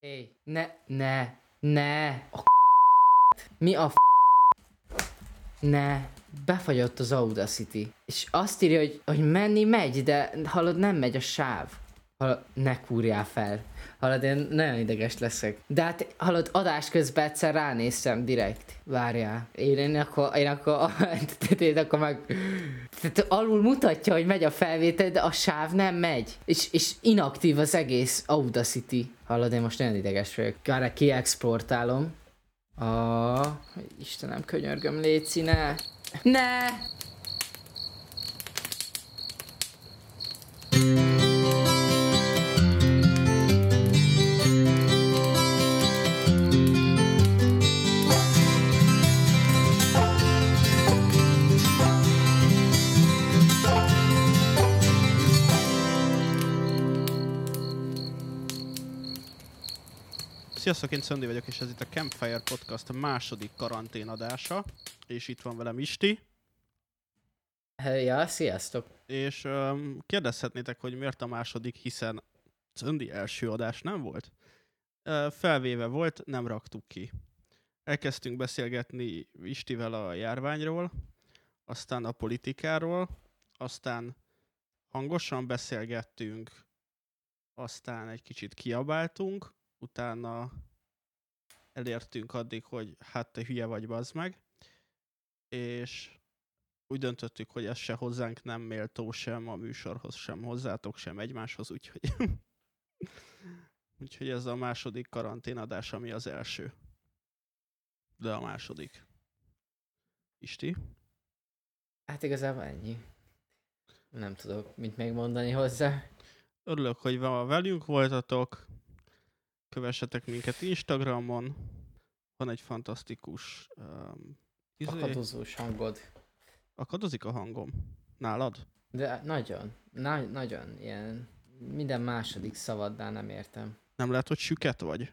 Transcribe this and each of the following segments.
Hé, ne, ne, ne, a Mi a f... Ne, befagyott az Audacity. És azt írja, hogy, hogy menni megy, de hallod, nem megy a sáv. Hallod, ne kúrjál fel. Hallod, én nagyon ideges leszek. De hát, hallod, adás közben egyszer ránéztem direkt. Várjál. Én, én akkor, én akkor, én akkor meg... Tehát alul mutatja, hogy megy a felvétel, de a sáv nem megy. És, és inaktív az egész Audacity. Hallod, én most nagyon ideges vagyok. Várjál, kiexportálom. Ah, Istenem, könyörgöm, Léci, ne! Ne! Sziasztok, én Szöndi vagyok, és ez itt a Campfire Podcast második karanténadása, és itt van velem Isti. Ja, sziasztok. És um, kérdezhetnétek, hogy miért a második, hiszen Szöndi első adás nem volt. Uh, felvéve volt, nem raktuk ki. Elkezdtünk beszélgetni Istivel a járványról, aztán a politikáról, aztán hangosan beszélgettünk, aztán egy kicsit kiabáltunk, utána elértünk addig, hogy hát te hülye vagy, bazd meg, és úgy döntöttük, hogy ez se hozzánk nem méltó, sem a műsorhoz, sem hozzátok, sem egymáshoz, úgyhogy úgyhogy ez a második karanténadás, ami az első. De a második. Isti? Hát igazából ennyi. Nem tudok mit még mondani hozzá. Örülök, hogy velünk voltatok kövessetek minket Instagramon, van egy fantasztikus um, izé... Akadozós hangod. Akadozik a hangom? Nálad? De nagyon, na- nagyon, ilyen minden második szavaddál nem értem. Nem lehet, hogy süket vagy?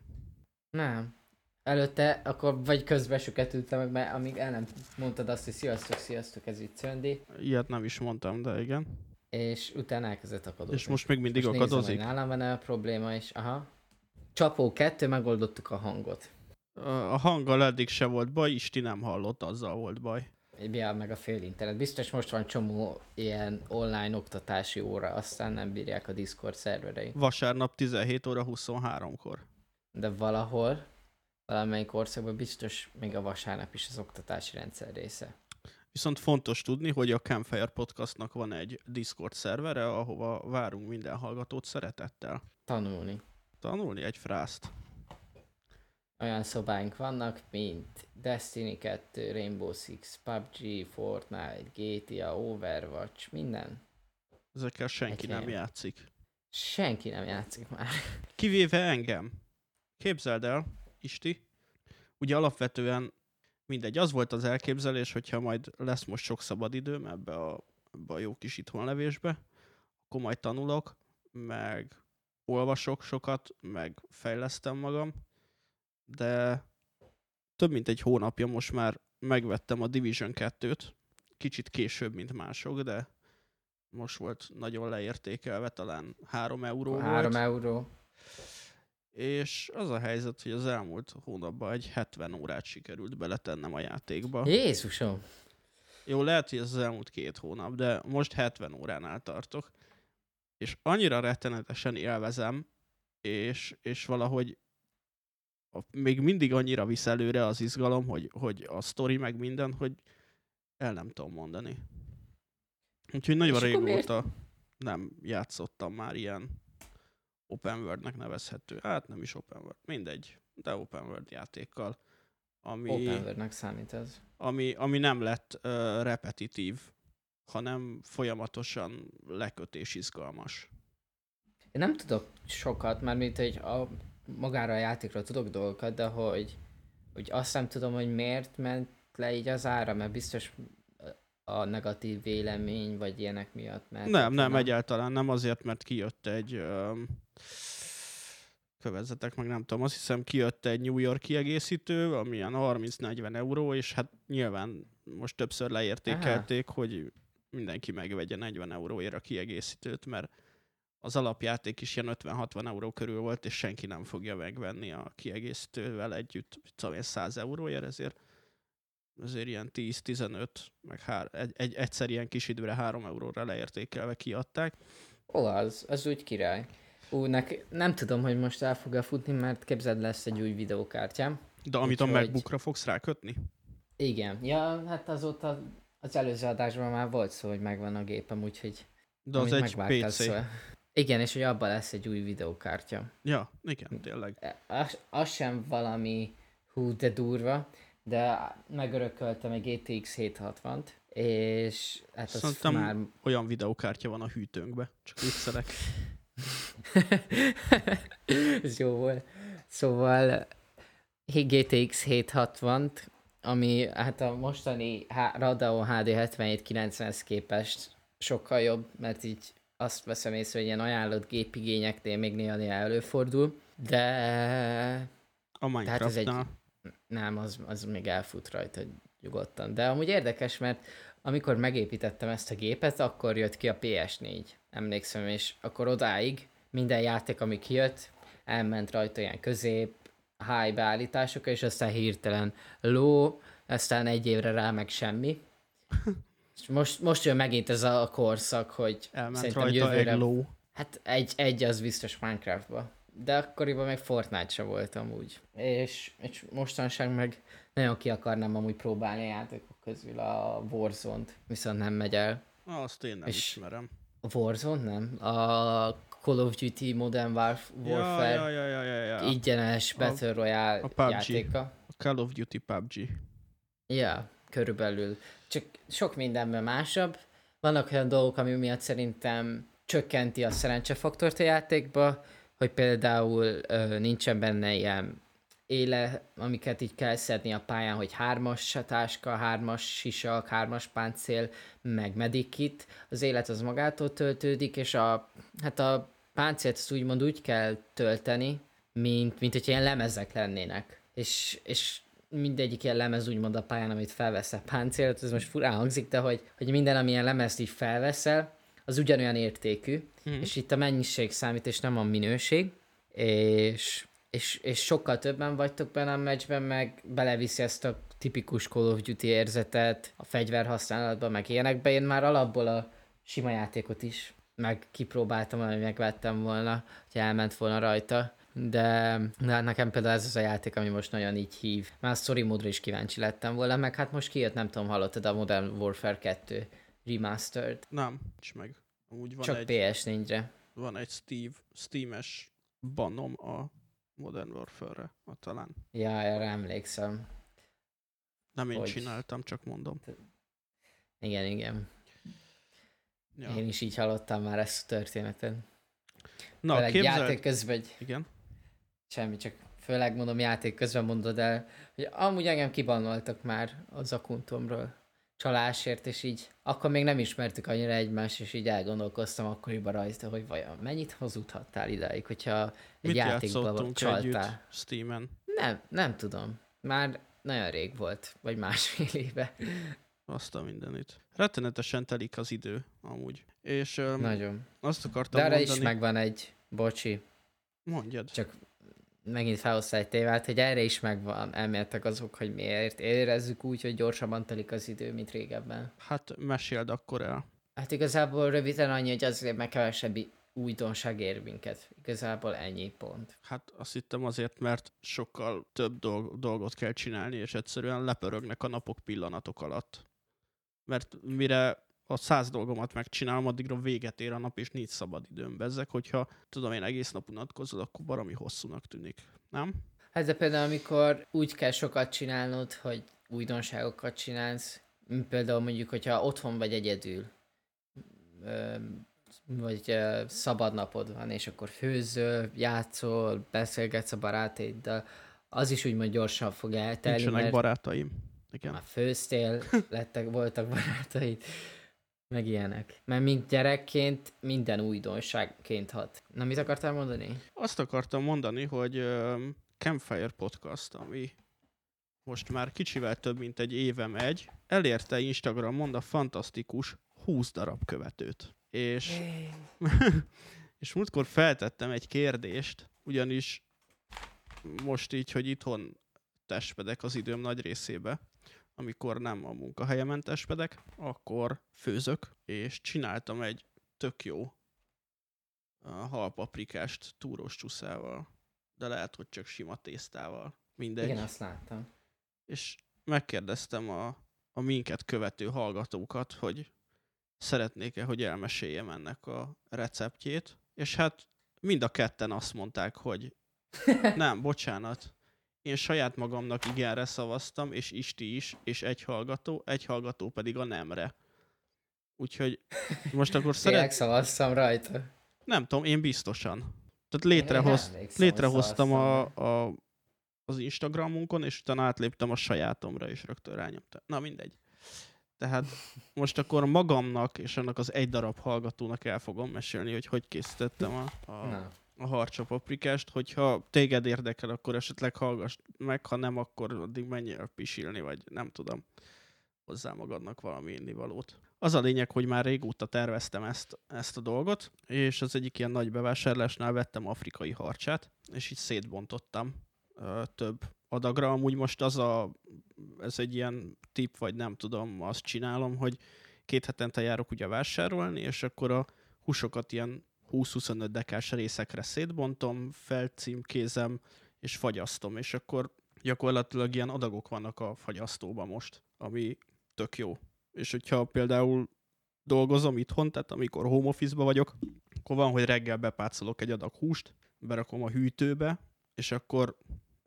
Nem. Előtte, akkor vagy közben süketültem meg, mert amíg el nem mondtad azt, hogy sziasztok, sziasztok, ez itt Szöndi. Ilyet nem is mondtam, de igen. És utána elkezdett akadozni. És most még mindig most akadozik? Nézem, nálam van a probléma, és aha. Csapó kettő, megoldottuk a hangot. A hanggal eddig se volt baj, Isti nem hallott, azzal volt baj. Ja, meg a fél internet. Biztos most van csomó ilyen online oktatási óra, aztán nem bírják a Discord szerverei. Vasárnap 17 óra 23-kor. De valahol, valamelyik országban biztos még a vasárnap is az oktatási rendszer része. Viszont fontos tudni, hogy a Campfire Podcastnak van egy Discord szervere, ahova várunk minden hallgatót szeretettel. Tanulni tanulni egy frászt. Olyan szobáink vannak, mint Destiny 2, Rainbow Six, PUBG, Fortnite, GTA, Overwatch, minden. Ezekkel senki egy nem játszik. Senki nem játszik már. Kivéve engem. Képzeld el, Isti, ugye alapvetően mindegy, az volt az elképzelés, hogyha majd lesz most sok szabad időm ebbe a, ebbe a jó kis itthonlevésbe, akkor majd tanulok, meg olvasok sokat, meg fejlesztem magam, de több mint egy hónapja most már megvettem a Division 2-t, kicsit később, mint mások, de most volt nagyon leértékelve, talán 3 euró 3 volt. euró. És az a helyzet, hogy az elmúlt hónapban egy 70 órát sikerült beletennem a játékba. Jézusom! Jó, lehet, hogy ez az elmúlt két hónap, de most 70 óránál tartok és annyira rettenetesen élvezem, és, és valahogy a, még mindig annyira visz előre az izgalom, hogy, hogy a sztori meg minden, hogy el nem tudom mondani. Úgyhogy nagyon régóta nem játszottam már ilyen open world-nek nevezhető. Hát nem is open world, mindegy, de open world játékkal. Ami, open world-nek számít ez. Ami, ami nem lett uh, repetitív hanem folyamatosan lekötés izgalmas. Én nem tudok sokat, mert mint hogy a, magára a játékra tudok dolgokat, de hogy, hogy azt nem tudom, hogy miért ment le így az ára, mert biztos a negatív vélemény, vagy ilyenek miatt. Mert nem, nem, nem, egyáltalán nem azért, mert kijött egy kövezzetek meg, nem tudom, azt hiszem kijött egy New York kiegészítő, ami ilyen 30-40 euró, és hát nyilván most többször leértékelték, Aha. hogy mindenki megvegye 40 euróért a kiegészítőt, mert az alapjáték is ilyen 50-60 euró körül volt, és senki nem fogja megvenni a kiegészítővel együtt, szóval 100 euróért, ezért ezért ilyen 10-15, meg hár, egy, egy, egyszer ilyen kis időre 3 euróra leértékelve kiadták. Ó, az, úgy király. Ú, nek, nem tudom, hogy most el fog futni, mert képzeld lesz egy új videókártyám. De amit Úgyhogy- a MacBookra fogsz rákötni? Igen, ja, hát azóta az előző adásban már volt szó, hogy megvan a gépem, úgyhogy... De az egy PC. szóval- Igen, és hogy abban lesz egy új videókártya. Ja, igen, tényleg. E, Az, az sem valami hú, de durva, de megörököltem egy GTX 760-t, és hát az Szerintem- már... Olyan videókártya van a hűtőnkbe, csak viccelek. Ez jó volt. Szóval GTX 760-t, ami hát a mostani Radeon HD 7790-hez képest sokkal jobb, mert így azt veszem észre, hogy ilyen ajánlott gépigényeknél még néha-néha előfordul, de A Tehát ez egy- nem, az, az még elfut rajta nyugodtan. De amúgy érdekes, mert amikor megépítettem ezt a gépet, akkor jött ki a PS4, emlékszem, és akkor odáig minden játék, ami kijött, elment rajta ilyen közép, high beállításokra, és aztán hirtelen low, aztán egy évre rá meg semmi. És most, most jön megint ez a korszak, hogy Elment szerintem jövőre... egy ló. Hát egy, egy az biztos Minecraftba. De akkoriban meg Fortnite se voltam úgy. És, és mostanság meg nagyon ki akarnám amúgy próbálni a játékok közül a Warzone-t, viszont nem megy el. Azt én nem És- ismerem. A Warzone nem? A Call of Duty Modern Warf- Warfare ja, ja, ja, ja, ja. ingyenes Battle Royale a PUBG. játéka. A Call of Duty PUBG. Ja, körülbelül. Csak sok mindenben másabb. Vannak olyan dolgok, ami miatt szerintem csökkenti a szerencsefaktort a játékba, hogy például ö, nincsen benne ilyen éle, amiket így kell szedni a pályán, hogy hármas táska, hármas sisak, hármas páncél, meg medikit. Az élet az magától töltődik, és a, hát a páncélt azt úgymond úgy kell tölteni, mint, mint hogy ilyen lemezek lennének. És, és mindegyik ilyen lemez úgymond a pályán, amit felveszel páncélt, ez most furán hangzik, de hogy, hogy minden, amilyen lemezt így felveszel, az ugyanolyan értékű, Mhm. és itt a mennyiség számít, és nem a minőség, és, és, és sokkal többen vagytok benne a meccsben, meg beleviszi ezt a tipikus Call of Duty érzetet, a fegyver használatban, meg ilyenekbe. Én már alapból a sima játékot is meg kipróbáltam, hogy megvettem volna, hogy elment volna rajta. De, de nekem például ez az a játék, ami most nagyon így hív. Már a story módra is kíváncsi lettem volna, meg hát most kijött, nem tudom, hallottad a Modern Warfare 2 Remastered. Nem, nincs meg. Amúgy van Csak egy, PS4-re. van egy Steve, Steam-es banom a Modern Warfare-re, talán. Ja, erre emlékszem. Nem én Hogy? csináltam, csak mondom. Igen, igen. Ja. Én is így hallottam már ezt a történetet. Na, főleg képzeld... játék közben, egy, Igen. semmi, csak főleg mondom játék közben mondod el, hogy amúgy engem kibannoltak már az akuntomról csalásért, és így akkor még nem ismertük annyira egymást, és így elgondolkoztam akkoriban rajta, hogy vajon mennyit hazudhattál idáig, hogyha egy Mit játékba játszottunk csaltál. Steam-en? Nem, nem tudom. Már nagyon rég volt, vagy másfél éve. Azt a mindenit. Rettenetesen telik az idő, amúgy. És öm, Nagyon. azt akartam De arra mondani... is megvan egy, bocsi, Mondjad. csak megint felhoztál egy tévát, hogy erre is megvan elméletek azok, hogy miért érezzük úgy, hogy gyorsabban telik az idő, mint régebben. Hát meséld akkor el. Hát igazából röviden annyi, hogy azért meg kevesebb újdonság ér minket. Igazából ennyi pont. Hát azt hittem azért, mert sokkal több dolg- dolgot kell csinálni, és egyszerűen lepörögnek a napok pillanatok alatt. Mert mire a száz dolgomat megcsinálom, addigra véget ér a nap, és nincs szabad időm bezzek, hogyha tudom én egész nap unatkozol, akkor baromi hosszúnak tűnik. Nem? Hát de például amikor úgy kell sokat csinálnod, hogy újdonságokat csinálsz, például mondjuk, hogyha otthon vagy egyedül, vagy szabad napod van, és akkor főzöl, játszol, beszélgetsz a barátaiddal, az is úgymond gyorsan fog eltelni, Nincsenek mert barátaim. Igen. már főztél, lettek, voltak barátaid, meg ilyenek. Mert mint gyerekként minden újdonságként hat. Na, mit akartál mondani? Azt akartam mondani, hogy Campfire Podcast, ami most már kicsivel több, mint egy éve megy, elérte Instagramon a fantasztikus 20 darab követőt. És, És múltkor feltettem egy kérdést, ugyanis most így, hogy itthon testpedek az időm nagy részébe, amikor nem a munkahelyemen testpedek, akkor főzök, és csináltam egy tök jó halpaprikást túrós csúszával, de lehet, hogy csak sima tésztával. Mindegy. Igen, azt láttam. És megkérdeztem a, a minket követő hallgatókat, hogy szeretnék-e, hogy elmeséljem ennek a receptjét, és hát mind a ketten azt mondták, hogy nem, bocsánat, én saját magamnak igenre szavaztam, és Isti is, és egy hallgató, egy hallgató pedig a nemre. Úgyhogy most akkor szeret... szavaztam rajta. Nem tudom, én biztosan. Tehát létrehoz... Én létrehoztam a, a, az Instagramunkon, és utána átléptem a sajátomra, és rögtön rányomtam. Na mindegy. Tehát most akkor magamnak és annak az egy darab hallgatónak el fogom mesélni, hogy hogy készítettem a, a, Na. A harcsa paprikást. Hogyha téged érdekel, akkor esetleg hallgass meg, ha nem, akkor addig menj el pisilni, vagy nem tudom, hozzá magadnak valami innivalót. Az a lényeg, hogy már régóta terveztem ezt, ezt a dolgot, és az egyik ilyen nagy bevásárlásnál vettem afrikai harcsát, és így szétbontottam ö, több adagra. Amúgy most az a, ez egy ilyen tip, vagy nem tudom, azt csinálom, hogy két hetente járok ugye vásárolni, és akkor a húsokat ilyen 20-25 dekás részekre szétbontom, felcímkézem, és fagyasztom, és akkor gyakorlatilag ilyen adagok vannak a fagyasztóban most, ami tök jó. És hogyha például dolgozom itthon, tehát amikor home office vagyok, akkor van, hogy reggel bepácolok egy adag húst, berakom a hűtőbe, és akkor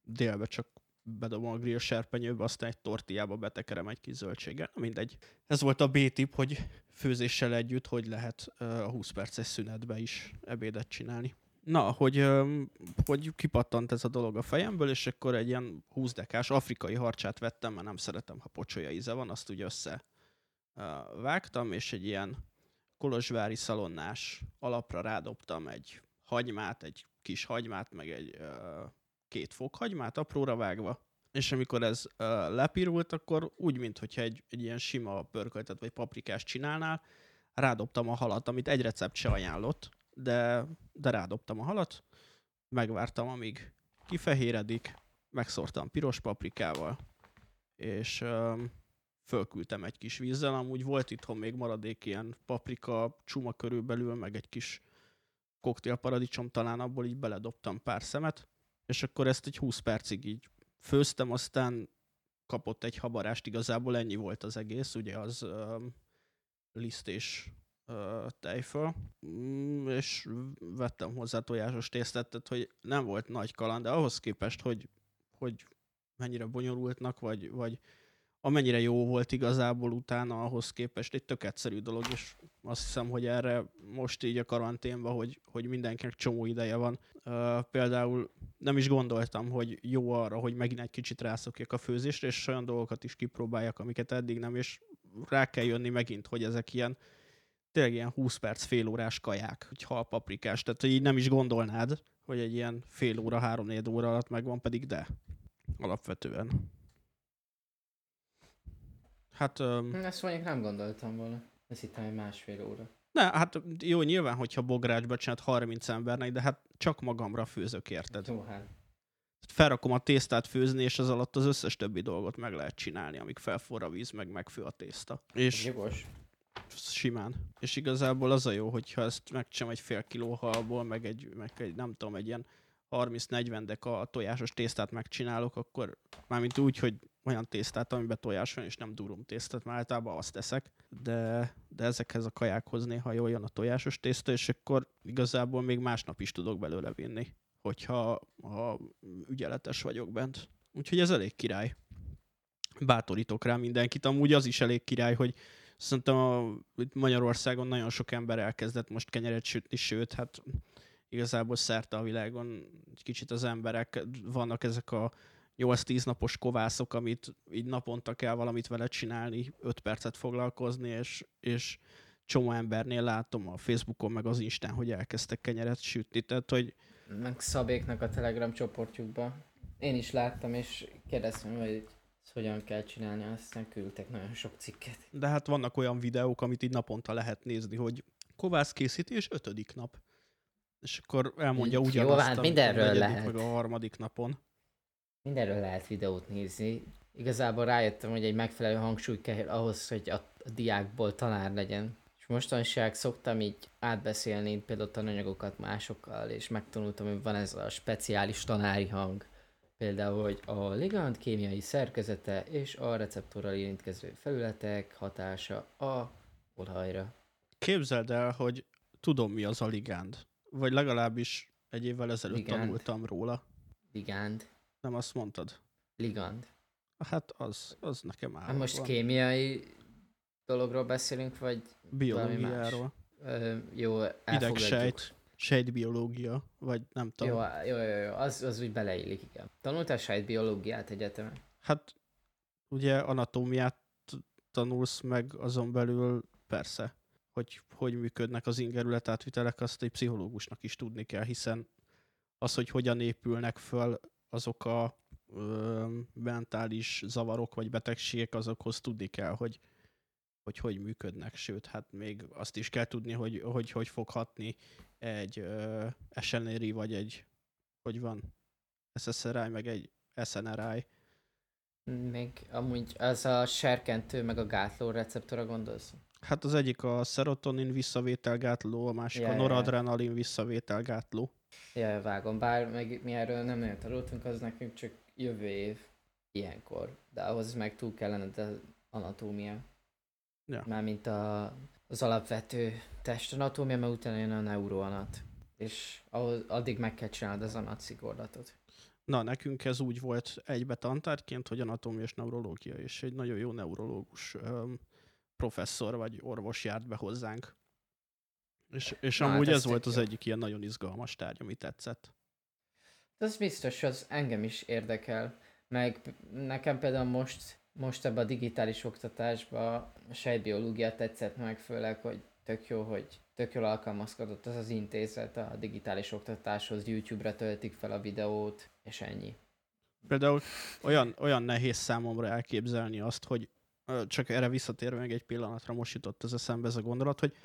délbe csak bedobom a grill serpenyőbe, aztán egy tortillába betekerem egy kis zöldséggel. Na mindegy. Ez volt a B-tip, hogy főzéssel együtt hogy lehet a 20 perces szünetbe is ebédet csinálni. Na, hogy, hogy kipattant ez a dolog a fejemből, és akkor egy ilyen 20 dekás afrikai harcsát vettem, mert nem szeretem, ha pocsolya íze van, azt ugye össze vágtam, és egy ilyen kolozsvári szalonnás alapra rádobtam egy hagymát, egy kis hagymát, meg egy két fokhagymát apróra vágva, és amikor ez uh, lepirult, akkor úgy, mintha egy, egy ilyen sima pörköltet vagy paprikást csinálnál, rádobtam a halat, amit egy recept se ajánlott, de, de rádobtam a halat, megvártam, amíg kifehéredik, megszórtam piros paprikával, és um, fölküldtem egy kis vízzel, amúgy volt itthon még maradék ilyen paprika csuma körülbelül, meg egy kis koktélparadicsom, talán abból így beledobtam pár szemet, és akkor ezt egy 20 percig így főztem, aztán kapott egy habarást, igazából ennyi volt az egész, ugye az um, liszt és tejföl, mm, és vettem hozzá tojásos tésztát, tehát hogy nem volt nagy kaland, de ahhoz képest, hogy, hogy mennyire bonyolultnak, vagy, vagy amennyire jó volt igazából utána ahhoz képest egy tök egyszerű dolog, és azt hiszem, hogy erre most így a karanténban, hogy, hogy mindenkinek csomó ideje van. Uh, például nem is gondoltam, hogy jó arra, hogy megint egy kicsit rászokjak a főzésre, és olyan dolgokat is kipróbáljak, amiket eddig nem, és rá kell jönni megint, hogy ezek ilyen tényleg ilyen 20 perc, fél órás kaják, hogy halpaprikás, tehát hogy így nem is gondolnád, hogy egy ilyen fél óra, három óra alatt megvan, pedig de. Alapvetően. Hát... Um, Ezt mondjuk nem gondoltam volna. Ezt hittem, hogy másfél óra. ne, hát jó, nyilván, hogyha bográcsba csinált 30 embernek, de hát csak magamra főzök, érted? Jó, hát. Felrakom a tésztát főzni, és az alatt az összes többi dolgot meg lehet csinálni, amíg felforr a víz, meg megfő a tészta. Ez És jogos. simán. És igazából az a jó, hogyha ezt megcsinálom egy fél kiló halból, meg egy, meg egy nem tudom, egy ilyen 30-40 deka tojásos tésztát megcsinálok, akkor mármint úgy, hogy olyan tésztát, amiben tojás van, és nem durum tésztát, mert általában azt teszek, de, de ezekhez a kajákhoz néha jól jön a tojásos tészta, és akkor igazából még másnap is tudok belőle vinni, hogyha ha ügyeletes vagyok bent. Úgyhogy ez elég király. Bátorítok rá mindenkit. Amúgy az is elég király, hogy szerintem a, itt Magyarországon nagyon sok ember elkezdett most kenyeret sütni, sőt, hát igazából szerte a világon egy kicsit az emberek, vannak ezek a 8-10 napos kovászok, amit így naponta kell valamit vele csinálni, 5 percet foglalkozni, és, és csomó embernél látom a Facebookon, meg az Instán, hogy elkezdtek kenyeret sütni, tehát hogy Meg Szabéknak a Telegram csoportjukba. Én is láttam, és kérdeztem, hogy hogyan kell csinálni, aztán küldtek nagyon sok cikket. de hát vannak olyan videók, amit így naponta lehet nézni, hogy kovász készítés ötödik nap. és akkor elmondja Jó, ugyanazt, hát amit mindenről lehet. meg a harmadik napon. Mindenről lehet videót nézni. Igazából rájöttem, hogy egy megfelelő hangsúly kell ahhoz, hogy a, a diákból tanár legyen. És mostanság szoktam így átbeszélni például tananyagokat másokkal, és megtanultam, hogy van ez a speciális tanári hang. Például, hogy a ligand kémiai szerkezete és a receptorral érintkező felületek hatása a olajra. Képzeld el, hogy tudom mi az a ligánd. Vagy legalábbis egy évvel ezelőtt Ligánd. tanultam róla. Ligánd, Nem azt mondtad? ligand. Hát az, az nekem áll. Hát most kémiai dologról beszélünk, vagy Biológiáról. ö, jó, elfogadjuk. Idegsejt, sejtbiológia, vagy nem tudom. Jó, jó, jó, jó, az, az úgy beleillik, igen. Tanultál sejtbiológiát egyetemen? Hát ugye anatómiát tanulsz meg azon belül persze, hogy hogy működnek az ingerület átvitelek, azt egy pszichológusnak is tudni kell, hiszen az, hogy hogyan épülnek föl azok a ö, mentális zavarok vagy betegségek, azokhoz tudni kell, hogy hogy hogy működnek, sőt, hát még azt is kell tudni, hogy hogy, hogy fog hatni egy ö, SNRI vagy egy, hogy van, SSRI, meg egy SNRI, Még amúgy az a serkentő, meg a gátló receptora gondolsz? Hát az egyik a serotonin visszavételgátló, a másik Ja, a ja, ja. noradrenalin visszavételgátló. Ja, vágom, bár meg mi erről nem nagyon tanultunk, az nekünk csak jövő év ilyenkor. De ahhoz meg túl kellene de anatómia. Ja. Mármint a, az alapvető testanatómia, mert utána jön a neuroanat. És ahhoz, addig meg kell csinálnod az anat szigorlatot. Na, nekünk ez úgy volt egybe tantárként, hogy anatómia és neurológia, és egy nagyon jó neurológus öm, professzor vagy orvos járt be hozzánk. És, és Na, hát amúgy ez ez volt az jó. egyik ilyen nagyon izgalmas tárgy, ami tetszett. De az biztos, az engem is érdekel. Meg nekem például most, most ebben a digitális oktatásban a sejtbiológia tetszett meg, főleg, hogy tök jó, hogy tök jól alkalmazkodott az az intézet a digitális oktatáshoz, YouTube-ra töltik fel a videót, és ennyi. Például olyan, olyan nehéz számomra elképzelni azt, hogy csak erre visszatérve meg egy pillanatra most jutott az eszembe ez a gondolat, hogy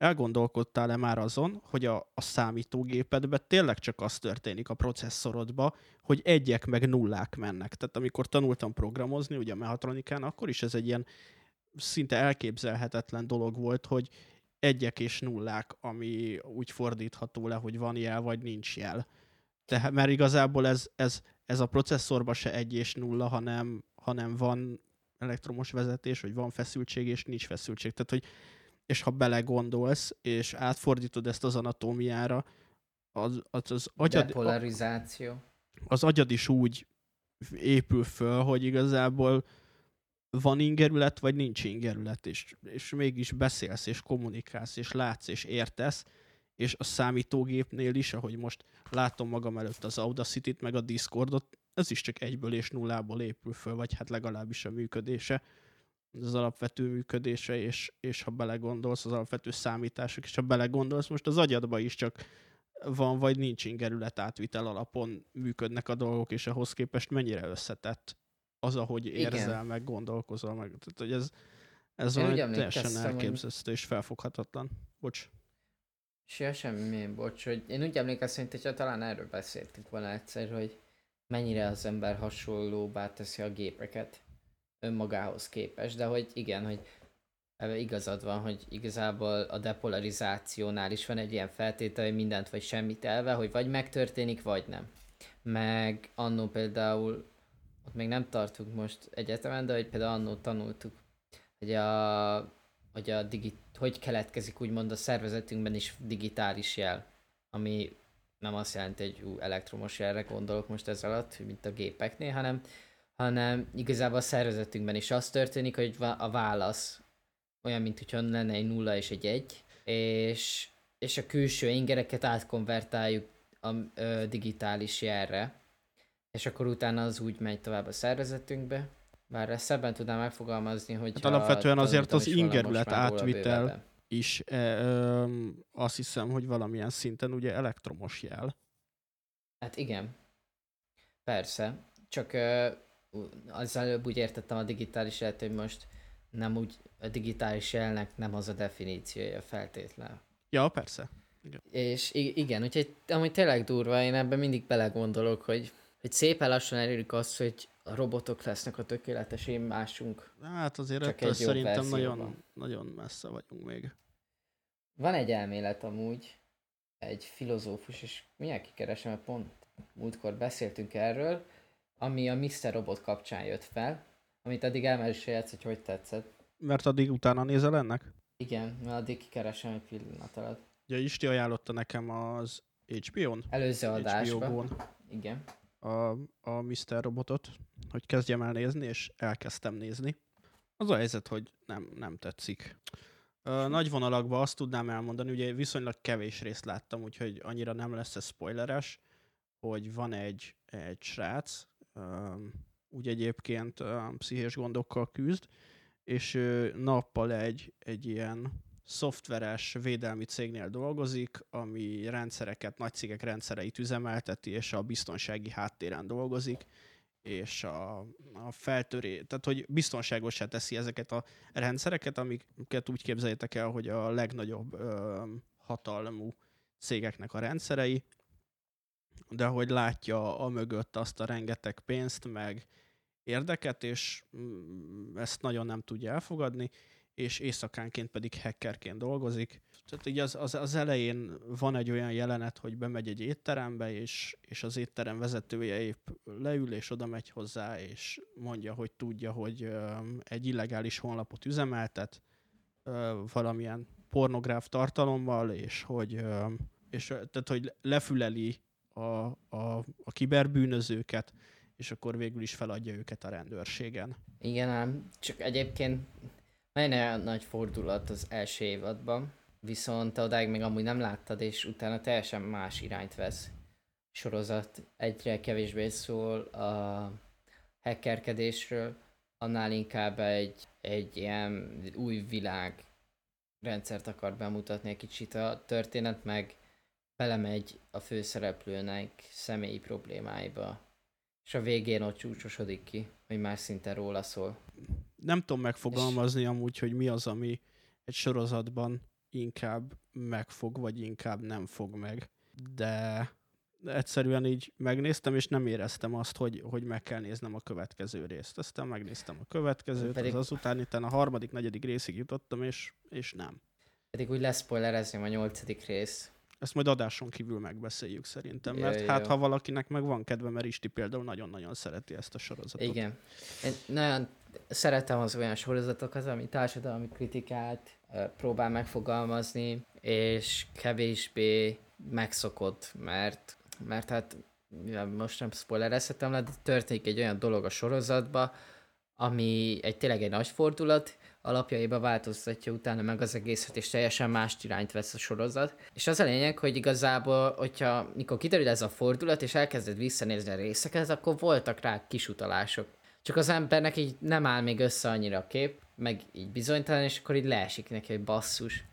elgondolkodtál-e már azon, hogy a, a számítógépedben tényleg csak az történik a processzorodba, hogy egyek meg nullák mennek. Tehát amikor tanultam programozni, ugye a mechatronikán, akkor is ez egy ilyen szinte elképzelhetetlen dolog volt, hogy egyek és nullák, ami úgy fordítható le, hogy van jel, vagy nincs jel. Tehát, mert igazából ez, ez, ez a processzorban se egy és nulla, hanem, hanem van elektromos vezetés, vagy van feszültség, és nincs feszültség. Tehát, hogy és ha belegondolsz, és átfordítod ezt az anatómiára, az, az, az, agyad, Depolarizáció. az agyad is úgy épül föl, hogy igazából van ingerület, vagy nincs ingerület, és, és mégis beszélsz, és kommunikálsz, és látsz, és értesz, és a számítógépnél is, ahogy most látom magam előtt az Audacity-t, meg a Discordot, ez is csak egyből és nullából épül föl, vagy hát legalábbis a működése, az alapvető működése, és, és ha belegondolsz, az alapvető számítások, és ha belegondolsz, most az agyadba is csak van vagy nincs ingerület átvitel alapon működnek a dolgok, és ahhoz képest mennyire összetett az, ahogy Igen. érzel, meg gondolkozol, meg, tehát, hogy ez, ez Én valami teljesen elképzelhető és felfoghatatlan. Bocs. Ja, semmi, bocs, hogy én úgy emlékeztem, hogy talán erről beszéltünk volna egyszer, hogy mennyire az ember hasonlóbbá teszi a gépeket önmagához képest, de hogy igen, hogy igazad van, hogy igazából a depolarizációnál is van egy ilyen feltétel, hogy mindent vagy semmit elve, hogy vagy megtörténik, vagy nem. Meg annó például, ott még nem tartunk most egyetemen, de hogy például annó tanultuk, hogy a hogy, a digi- hogy keletkezik úgymond a szervezetünkben is digitális jel, ami nem azt jelenti, hogy ú, elektromos jelre gondolok most ez alatt, mint a gépeknél, hanem, hanem igazából a szervezetünkben is az történik, hogy a válasz olyan, mint hogyha lenne egy nulla és egy egy, és, és a külső ingereket átkonvertáljuk a ö, digitális jelre, és akkor utána az úgy megy tovább a szervezetünkbe, bár ezt szebben tudnám megfogalmazni, hogy Hát alapvetően azért az ingerület átvitel- is e, ö, azt hiszem, hogy valamilyen szinten ugye elektromos jel. Hát igen. Persze. Csak ö, az előbb úgy értettem a digitális jelet, hogy most nem úgy, a digitális jelnek nem az a definíciója feltétlen. Ja, persze. Igen. És igen, úgyhogy amúgy tényleg durva, én ebben mindig belegondolok, hogy, hogy szépen lassan elérjük azt, hogy a robotok lesznek a tökéletes én másunk. Hát azért ettől szerintem nagyon, nagyon messze vagyunk még. Van egy elmélet amúgy, egy filozófus, és mindjárt kikeresem, mert pont múltkor beszéltünk erről, ami a Mr. Robot kapcsán jött fel, amit addig elmesélhetsz, hogy hogy tetszett. Mert addig utána nézel ennek? Igen, mert addig kikeresem egy pillanat alatt. Ja, Isti ajánlotta nekem az HBO-n. Előző adásban. Igen. A, a Mr. Robotot, hogy kezdjem el nézni, és elkezdtem nézni. Az a helyzet, hogy nem, nem tetszik. Uh, nagy vonalakban azt tudnám elmondani, ugye viszonylag kevés részt láttam, úgyhogy annyira nem lesz ez spoileres, hogy van egy, egy srác, úgy egyébként pszichés gondokkal küzd, és uh, nappal egy, egy ilyen szoftveres védelmi cégnél dolgozik, ami rendszereket, nagy cégek rendszereit üzemelteti, és a biztonsági háttéren dolgozik, és a, a feltöré, tehát hogy biztonságosá teszi ezeket a rendszereket, amiket úgy képzeljétek el, hogy a legnagyobb ö, hatalmú cégeknek a rendszerei, de hogy látja a mögött azt a rengeteg pénzt, meg érdeket, és mm, ezt nagyon nem tudja elfogadni, és éjszakánként pedig hackerként dolgozik. Tehát így az, az, az elején van egy olyan jelenet, hogy bemegy egy étterembe, és, és az étterem vezetője épp leül, és oda megy hozzá, és mondja, hogy tudja, hogy egy illegális honlapot üzemeltet, valamilyen pornográf tartalommal, és hogy, és, tehát, hogy lefüleli a, a, a kiberbűnözőket, és akkor végül is feladja őket a rendőrségen. Igen, ám csak egyébként nagyon nagy fordulat az első évadban, viszont te odáig még amúgy nem láttad, és utána teljesen más irányt vesz. Sorozat egyre kevésbé szól a hackerkedésről, annál inkább egy, egy ilyen új világ rendszert akar bemutatni egy kicsit a történet, meg belemegy a főszereplőnek személyi problémáiba. És a végén ott csúcsosodik ki, hogy más szinten róla szól nem tudom megfogalmazni amúgy, hogy mi az, ami egy sorozatban inkább megfog, vagy inkább nem fog meg. De egyszerűen így megnéztem, és nem éreztem azt, hogy, hogy meg kell néznem a következő részt. Aztán megnéztem a következőt, Pedig... az azután itt a harmadik, negyedik részig jutottam, és, és nem. Pedig úgy leszpoilerezném a nyolcadik rész. Ezt majd adáson kívül megbeszéljük szerintem, mert jó, hát jó. ha valakinek meg van kedve, mert Isti például nagyon-nagyon szereti ezt a sorozatot. Igen. Én nagyon szeretem az olyan sorozatokat, ami társadalmi kritikát próbál megfogalmazni, és kevésbé megszokott, mert, mert hát most nem spoilerezhetem le, de történik egy olyan dolog a sorozatba, ami egy tényleg egy nagy fordulat, alapjaiba változtatja utána meg az egészet, és teljesen más irányt vesz a sorozat. És az a lényeg, hogy igazából, hogyha mikor kiderül ez a fordulat, és elkezded visszanézni a részeket, akkor voltak rá kis utalások. Csak az embernek így nem áll még össze annyira a kép, meg így bizonytalan, és akkor így leesik neki, hogy basszus.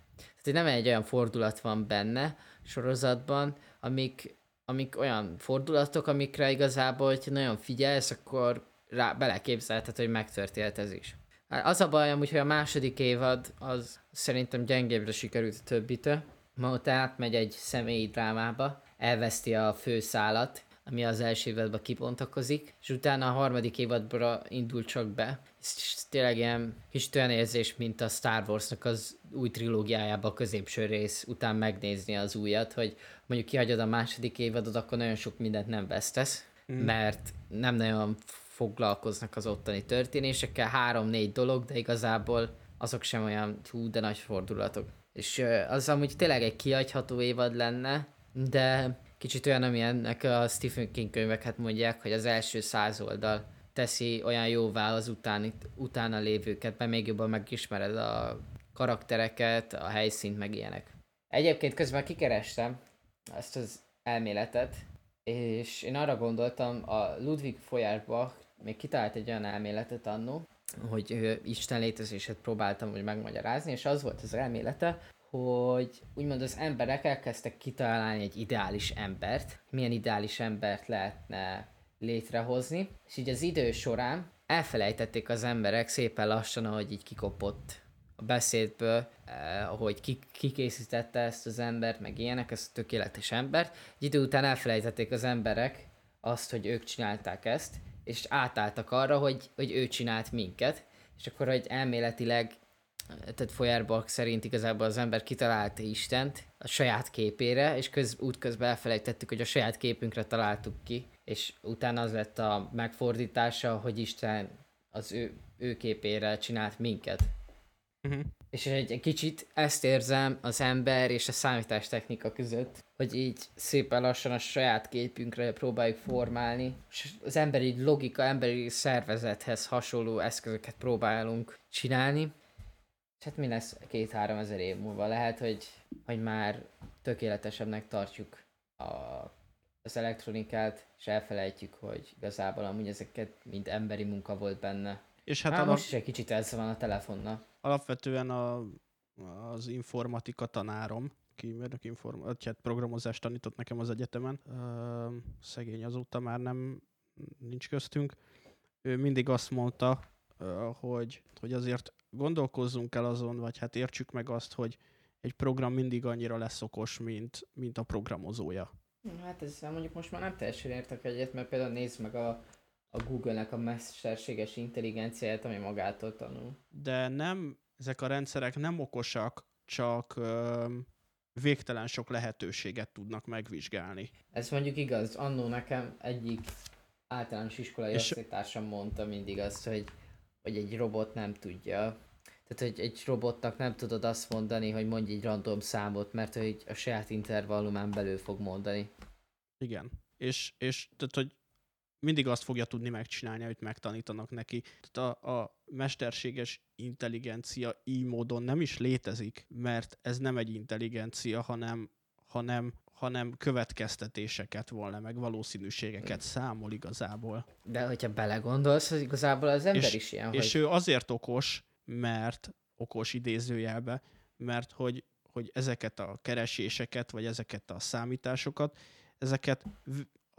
Tehát nem egy olyan fordulat van benne sorozatban, amik, amik olyan fordulatok, amikre igazából, hogyha nagyon figyelsz, akkor rá beleképzelheted, hogy megtörtént ez is. Hát az a baj amúgy, hogy a második évad az szerintem gyengébbre sikerült a többitől. Ma ott átmegy egy személyi drámába, elveszti a főszálat, ami az első évadban kibontakozik, és utána a harmadik évadra indul csak be. Ez tényleg ilyen kis olyan érzés, mint a Star Warsnak az új trilógiájában a középső rész után megnézni az újat, hogy mondjuk kihagyod a második évadot, akkor nagyon sok mindent nem vesztesz, mm. mert nem nagyon foglalkoznak az ottani történésekkel, három-négy dolog, de igazából azok sem olyan hú, de nagy fordulatok. És az amúgy tényleg egy kiadható évad lenne, de kicsit olyan, amilyennek a Stephen King könyveket mondják, hogy az első száz oldal teszi olyan jóvá az utáni, utána lévőket, mert még jobban megismered a karaktereket, a helyszínt, meg ilyenek. Egyébként közben kikerestem ezt az elméletet, és én arra gondoltam, a Ludwig Feuerbach még kitalált egy olyan elméletet annó, hogy Isten létezését próbáltam hogy megmagyarázni, és az volt az elmélete, hogy úgymond az emberek elkezdtek kitalálni egy ideális embert, milyen ideális embert lehetne létrehozni, és így az idő során elfelejtették az emberek szépen lassan, ahogy így kikopott a beszédből, eh, ahogy ki, ki készítette ezt az embert, meg ilyenek, ezt a tökéletes embert. Egy idő után elfelejtették az emberek azt, hogy ők csinálták ezt, és átálltak arra, hogy, hogy ő csinált minket, és akkor, hogy elméletileg tehát Feuerbach szerint igazából az ember kitalálta Istent a saját képére, és köz, útközben elfelejtettük, hogy a saját képünkre találtuk ki, és utána az lett a megfordítása, hogy Isten az ő, ő képére csinált minket. Uh-huh. És egy, egy kicsit ezt érzem az ember és a számítástechnika között, hogy így szépen lassan a saját képünkre próbáljuk formálni, és az emberi logika, emberi szervezethez hasonló eszközöket próbálunk csinálni, és hát mi lesz két-három ezer év múlva? Lehet, hogy, hogy már tökéletesebbnek tartjuk a, az elektronikát, és elfelejtjük, hogy igazából amúgy ezeket mind emberi munka volt benne. És Hát hát alap, most is egy kicsit ez van a telefonnal. alapvetően a, az informatika tanárom, ki mérnök inform- hát programozást tanított nekem az egyetemen, szegény azóta már nem nincs köztünk, ő mindig azt mondta, hogy, hogy azért gondolkozzunk el azon, vagy hát értsük meg azt, hogy egy program mindig annyira lesz okos, mint, mint a programozója. Hát ezzel mondjuk most már nem teljesen értek egyet, mert például nézd meg a, a Google-nek a mesterséges intelligenciáját, ami magától tanul. De nem, ezek a rendszerek nem okosak, csak ö, végtelen sok lehetőséget tudnak megvizsgálni. Ez mondjuk igaz, annó nekem egyik általános iskolai És- osztálytársam mondta mindig azt, hogy, hogy egy robot nem tudja. Tehát, hogy egy robotnak nem tudod azt mondani, hogy mondj egy random számot, mert hogy a saját intervallumán belül fog mondani. Igen. És, és tehát, hogy mindig azt fogja tudni megcsinálni, amit megtanítanak neki. Tehát a, a mesterséges intelligencia így módon nem is létezik, mert ez nem egy intelligencia, hanem, hanem, hanem következtetéseket volna, meg valószínűségeket számol igazából. De hogyha belegondolsz, az igazából az ember És- is ilyen, És hogy ő azért okos, mert okos idézőjelbe, mert hogy, hogy ezeket a kereséseket, vagy ezeket a számításokat, ezeket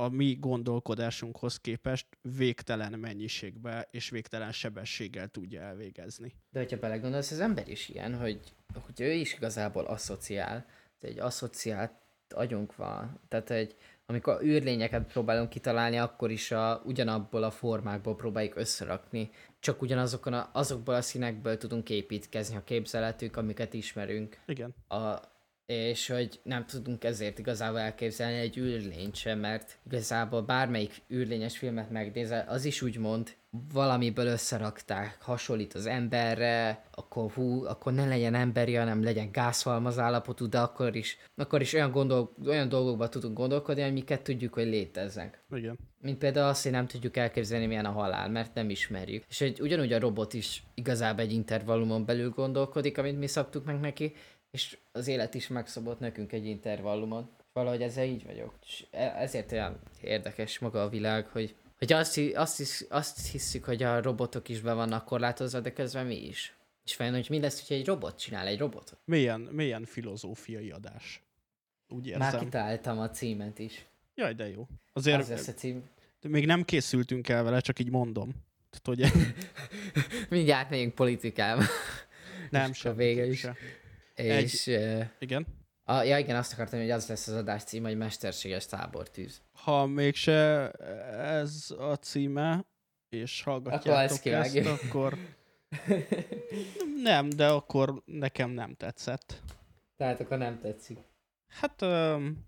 a mi gondolkodásunkhoz képest végtelen mennyiségbe és végtelen sebességgel tudja elvégezni. De hogyha belegondolsz, az ember is ilyen, hogy, hogy ő is igazából asszociál. Egy asszociált agyunk van. Tehát egy, amikor űrlényeket próbálunk kitalálni, akkor is a, ugyanabból a formákból próbáljuk összerakni. Csak ugyanazokon a, azokból a színekből tudunk építkezni a képzeletük, amiket ismerünk. Igen. A, és hogy nem tudunk ezért igazából elképzelni egy űrlényt sem, mert igazából bármelyik űrlényes filmet megnézel, az is úgymond valamiből összerakták, hasonlít az emberre, akkor hú, akkor ne legyen emberi, hanem legyen gázhalmaz állapotú, de akkor is, akkor is olyan, gondol, olyan dolgokba tudunk gondolkodni, amiket tudjuk, hogy léteznek. Igen. Mint például azt, hogy nem tudjuk elképzelni, milyen a halál, mert nem ismerjük. És egy, ugyanúgy a robot is igazából egy intervallumon belül gondolkodik, amit mi szabtuk meg neki, és az élet is megszabott nekünk egy intervallumon. Valahogy ezzel így vagyok. És e- ezért olyan érdekes maga a világ, hogy, hogy azt, azt, hisz, azt hiszük, hogy a robotok is be vannak korlátozva, de közben mi is. És vajon, hogy mi lesz, hogyha egy robot csinál egy robotot? Milyen, milyen filozófiai adás. Úgy érzem. Már kitaláltam a címet is. Jaj, de jó. Azért Az lesz a cím. de még nem készültünk el vele, csak így mondom. Tehát, hogy Mindjárt megyünk politikába. nem És akkor vége is. se. És... Uh, Igen. a, ja igen, azt akartam, hogy az lesz az adás cím, hogy mesterséges tábortűz. Ha mégse ez a címe, és Akkor hallgatjátok ezt ezt, kivágjuk. akkor nem, de akkor nekem nem tetszett. Tehát akkor nem tetszik. Hát um,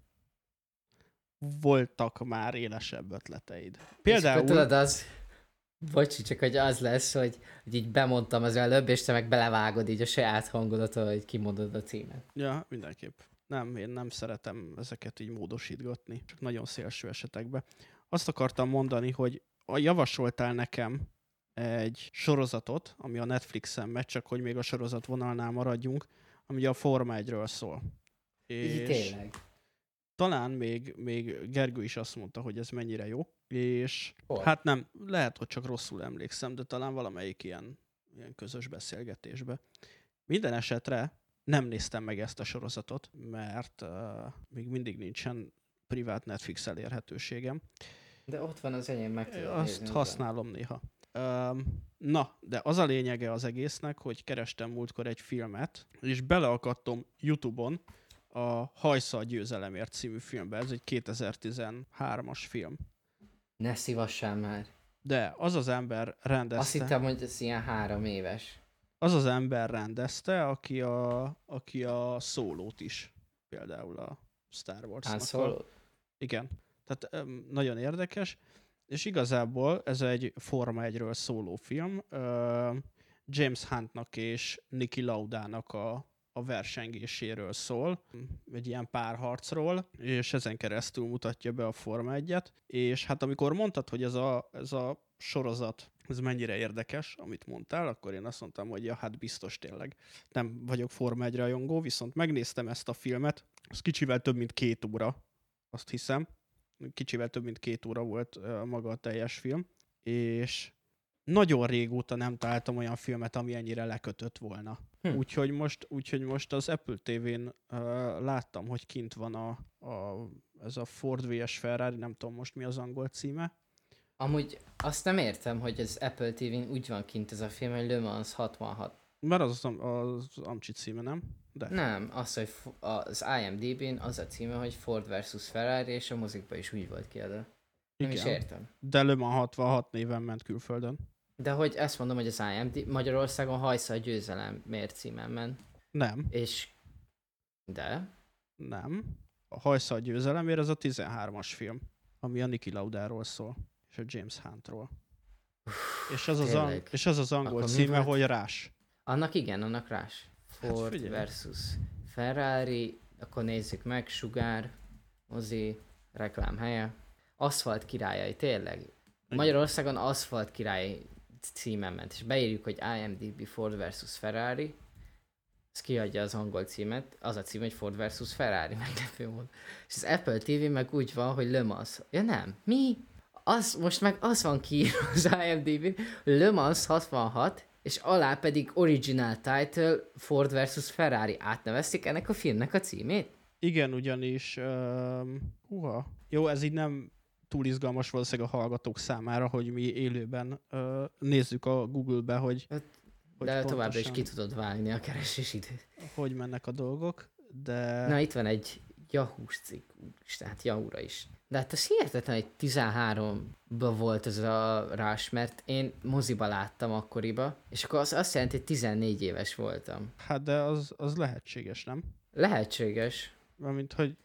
voltak már élesebb ötleteid. És akkor Például, tudod, az... Bocsi, csak hogy az lesz, hogy, hogy így bemondtam az előbb, és te meg belevágod így a saját hangodat, hogy kimondod a címet. ja, mindenképp. Nem, én nem szeretem ezeket így módosítgatni, csak nagyon szélső esetekben. Azt akartam mondani, hogy javasoltál nekem egy sorozatot, ami a Netflixen megy, csak hogy még a sorozat vonalnál maradjunk, ami a Forma 1-ről szól. Így tényleg. Talán még, még Gergő is azt mondta, hogy ez mennyire jó, és Hol? hát nem, lehet, hogy csak rosszul emlékszem, de talán valamelyik ilyen, ilyen közös beszélgetésbe. Minden esetre nem néztem meg ezt a sorozatot, mert uh, még mindig nincsen privát Netflix elérhetőségem. De ott van az enyém, meg tudod Azt nézni, használom néha. Um, na, de az a lényege az egésznek, hogy kerestem múltkor egy filmet, és beleakadtam YouTube-on a Hajsza a győzelemért című filmbe. Ez egy 2013-as film. Ne szívassál már. De az az ember rendezte... Azt hittem, hogy ez ilyen három éves. Az az ember rendezte, aki a, aki a szólót is. Például a Star wars Hát szóló? Igen. Tehát nagyon érdekes. És igazából ez egy Forma 1-ről szóló film. James Huntnak és Niki Laudának a, a versengéséről szól, egy ilyen párharcról, és ezen keresztül mutatja be a Forma 1-et. És hát amikor mondtad, hogy ez a, ez a sorozat ez mennyire érdekes, amit mondtál, akkor én azt mondtam, hogy ja, hát biztos tényleg. Nem vagyok Forma 1 rajongó, viszont megnéztem ezt a filmet, ez kicsivel több, mint két óra, azt hiszem. Kicsivel több, mint két óra volt maga a teljes film, és nagyon régóta nem találtam olyan filmet, ami ennyire lekötött volna. Hm. Úgyhogy, most, úgyhogy most az Apple TV-n uh, láttam, hogy kint van a, a, ez a Ford vs Ferrari, nem tudom most mi az angol címe. Amúgy azt nem értem, hogy az Apple TV-n úgy van kint ez a film, hogy Le Mans 66. Mert az az, az Amcsi címe, nem? De. Nem, az, hogy az IMDb-n az a címe, hogy Ford versus Ferrari, és a mozikban is úgy volt kiadva. Nem is értem. De Le Mans 66 néven ment külföldön. De hogy ezt mondom, hogy az IMD Magyarországon hajsza a győzelem ment. Nem. És... De? Nem. A hajsza a győzelemért az a 13-as film, ami a Niki Laudáról szól, és a James Huntról. Uff, és, az az ang- és az az angol Akkor címe, hogy Rás. Annak igen, annak Rás. Hát Ford hát versus Ferrari, akkor nézzük meg, Sugár, Mozi, reklám helye. Aszfalt királyai, tényleg. Magyarországon aszfalt király címen ment, és beírjuk, hogy IMDb Ford versus Ferrari, ez kiadja az angol címet, az a cím, hogy Ford versus Ferrari, meglepő módon. És az Apple TV meg úgy van, hogy Le Mans. Ja nem, mi? Az, most meg az van ki az IMDb-n, Le Mans 66, és alá pedig Original Title Ford versus Ferrari. Átnevezték ennek a filmnek a címét? Igen, ugyanis, uh, uha, jó, ez így nem túl izgalmas valószínűleg a hallgatók számára, hogy mi élőben uh, nézzük a Google-be, hogy, hát, hogy De továbbra is ki tudod vágni a keresés időt. Hogy mennek a dolgok, de... Na itt van egy yahoo cikk, tehát Yahoo-ra is. De hát az hihetetlen, hogy 13-ban volt ez a rás, mert én moziba láttam akkoriba, és akkor az azt jelenti, hogy 14 éves voltam. Hát de az, az lehetséges, nem? Lehetséges. Mármint, hogy...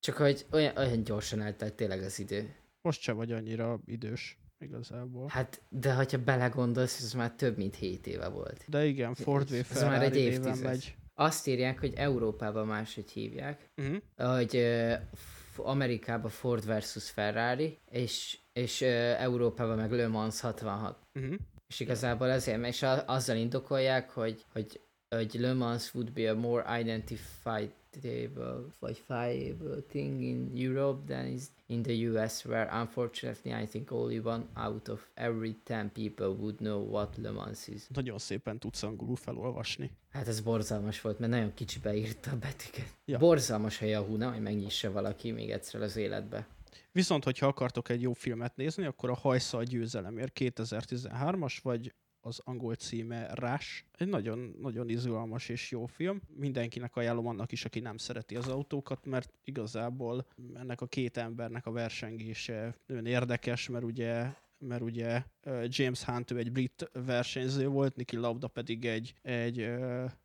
Csak hogy olyan, olyan gyorsan eltelt tényleg az idő. Most se vagy annyira idős igazából. Hát, de ha belegondolsz, ez már több mint 7 éve volt. De igen, Ford v Ez már egy évtized. Megy. Azt írják, hogy Európában máshogy hívják, uh-huh. hogy uh, Amerikában Ford versus Ferrari, és, és uh, Európában meg Le Mans 66. Uh-huh. Mhm. És igazából ezért, és a, azzal indokolják, hogy, hogy, hogy Le Mans would be a more identified vagy fiable thing in Europe than is in the US, where unfortunately I think only one out of every ten people would know what Le Mans is. Nagyon szépen tudsz angolul felolvasni. Hát ez borzalmas volt, mert nagyon kicsi beírta a betűket. Ja. Borzalmas a Yahoo, nem, hogy megnyissa valaki még egyszer az életbe. Viszont, hogyha akartok egy jó filmet nézni, akkor a Hajsza a győzelemért 2013-as, vagy az angol címe Rush. Egy nagyon, nagyon izgalmas és jó film. Mindenkinek ajánlom annak is, aki nem szereti az autókat, mert igazából ennek a két embernek a versengése nagyon érdekes, mert ugye mert ugye James Hunt ő egy brit versenyző volt, Niki Lauda pedig egy, egy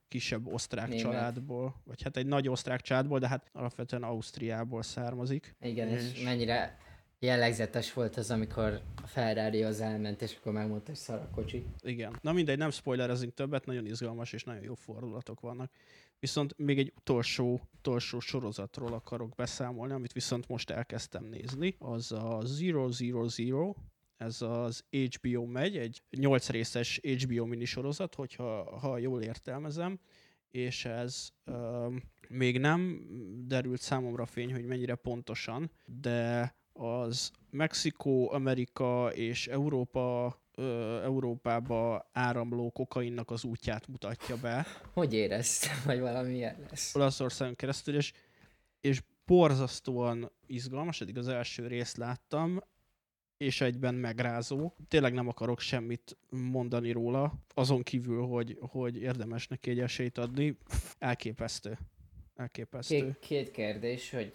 kisebb osztrák Német. családból, vagy hát egy nagy osztrák családból, de hát alapvetően Ausztriából származik. Igen, és, és mennyire jellegzetes volt az, amikor a Ferrari az elment, és akkor megmondta, hogy szar a kocsi. Igen. Na mindegy, nem spoilerezünk többet, nagyon izgalmas és nagyon jó fordulatok vannak. Viszont még egy utolsó, utolsó sorozatról akarok beszámolni, amit viszont most elkezdtem nézni. Az a 000, ez az HBO megy, egy 8 részes HBO minisorozat, hogyha ha jól értelmezem, és ez um, még nem derült számomra fény, hogy mennyire pontosan, de az Mexikó, Amerika és Európa Európába áramló kokainnak az útját mutatja be. Hogy éreztem, vagy valami ilyen lesz? Olaszországon keresztül, és, és borzasztóan izgalmas, eddig az első részt láttam, és egyben megrázó. Tényleg nem akarok semmit mondani róla, azon kívül, hogy, hogy érdemes neki egy esélyt adni. Elképesztő. Elképesztő. Két, két kérdés, hogy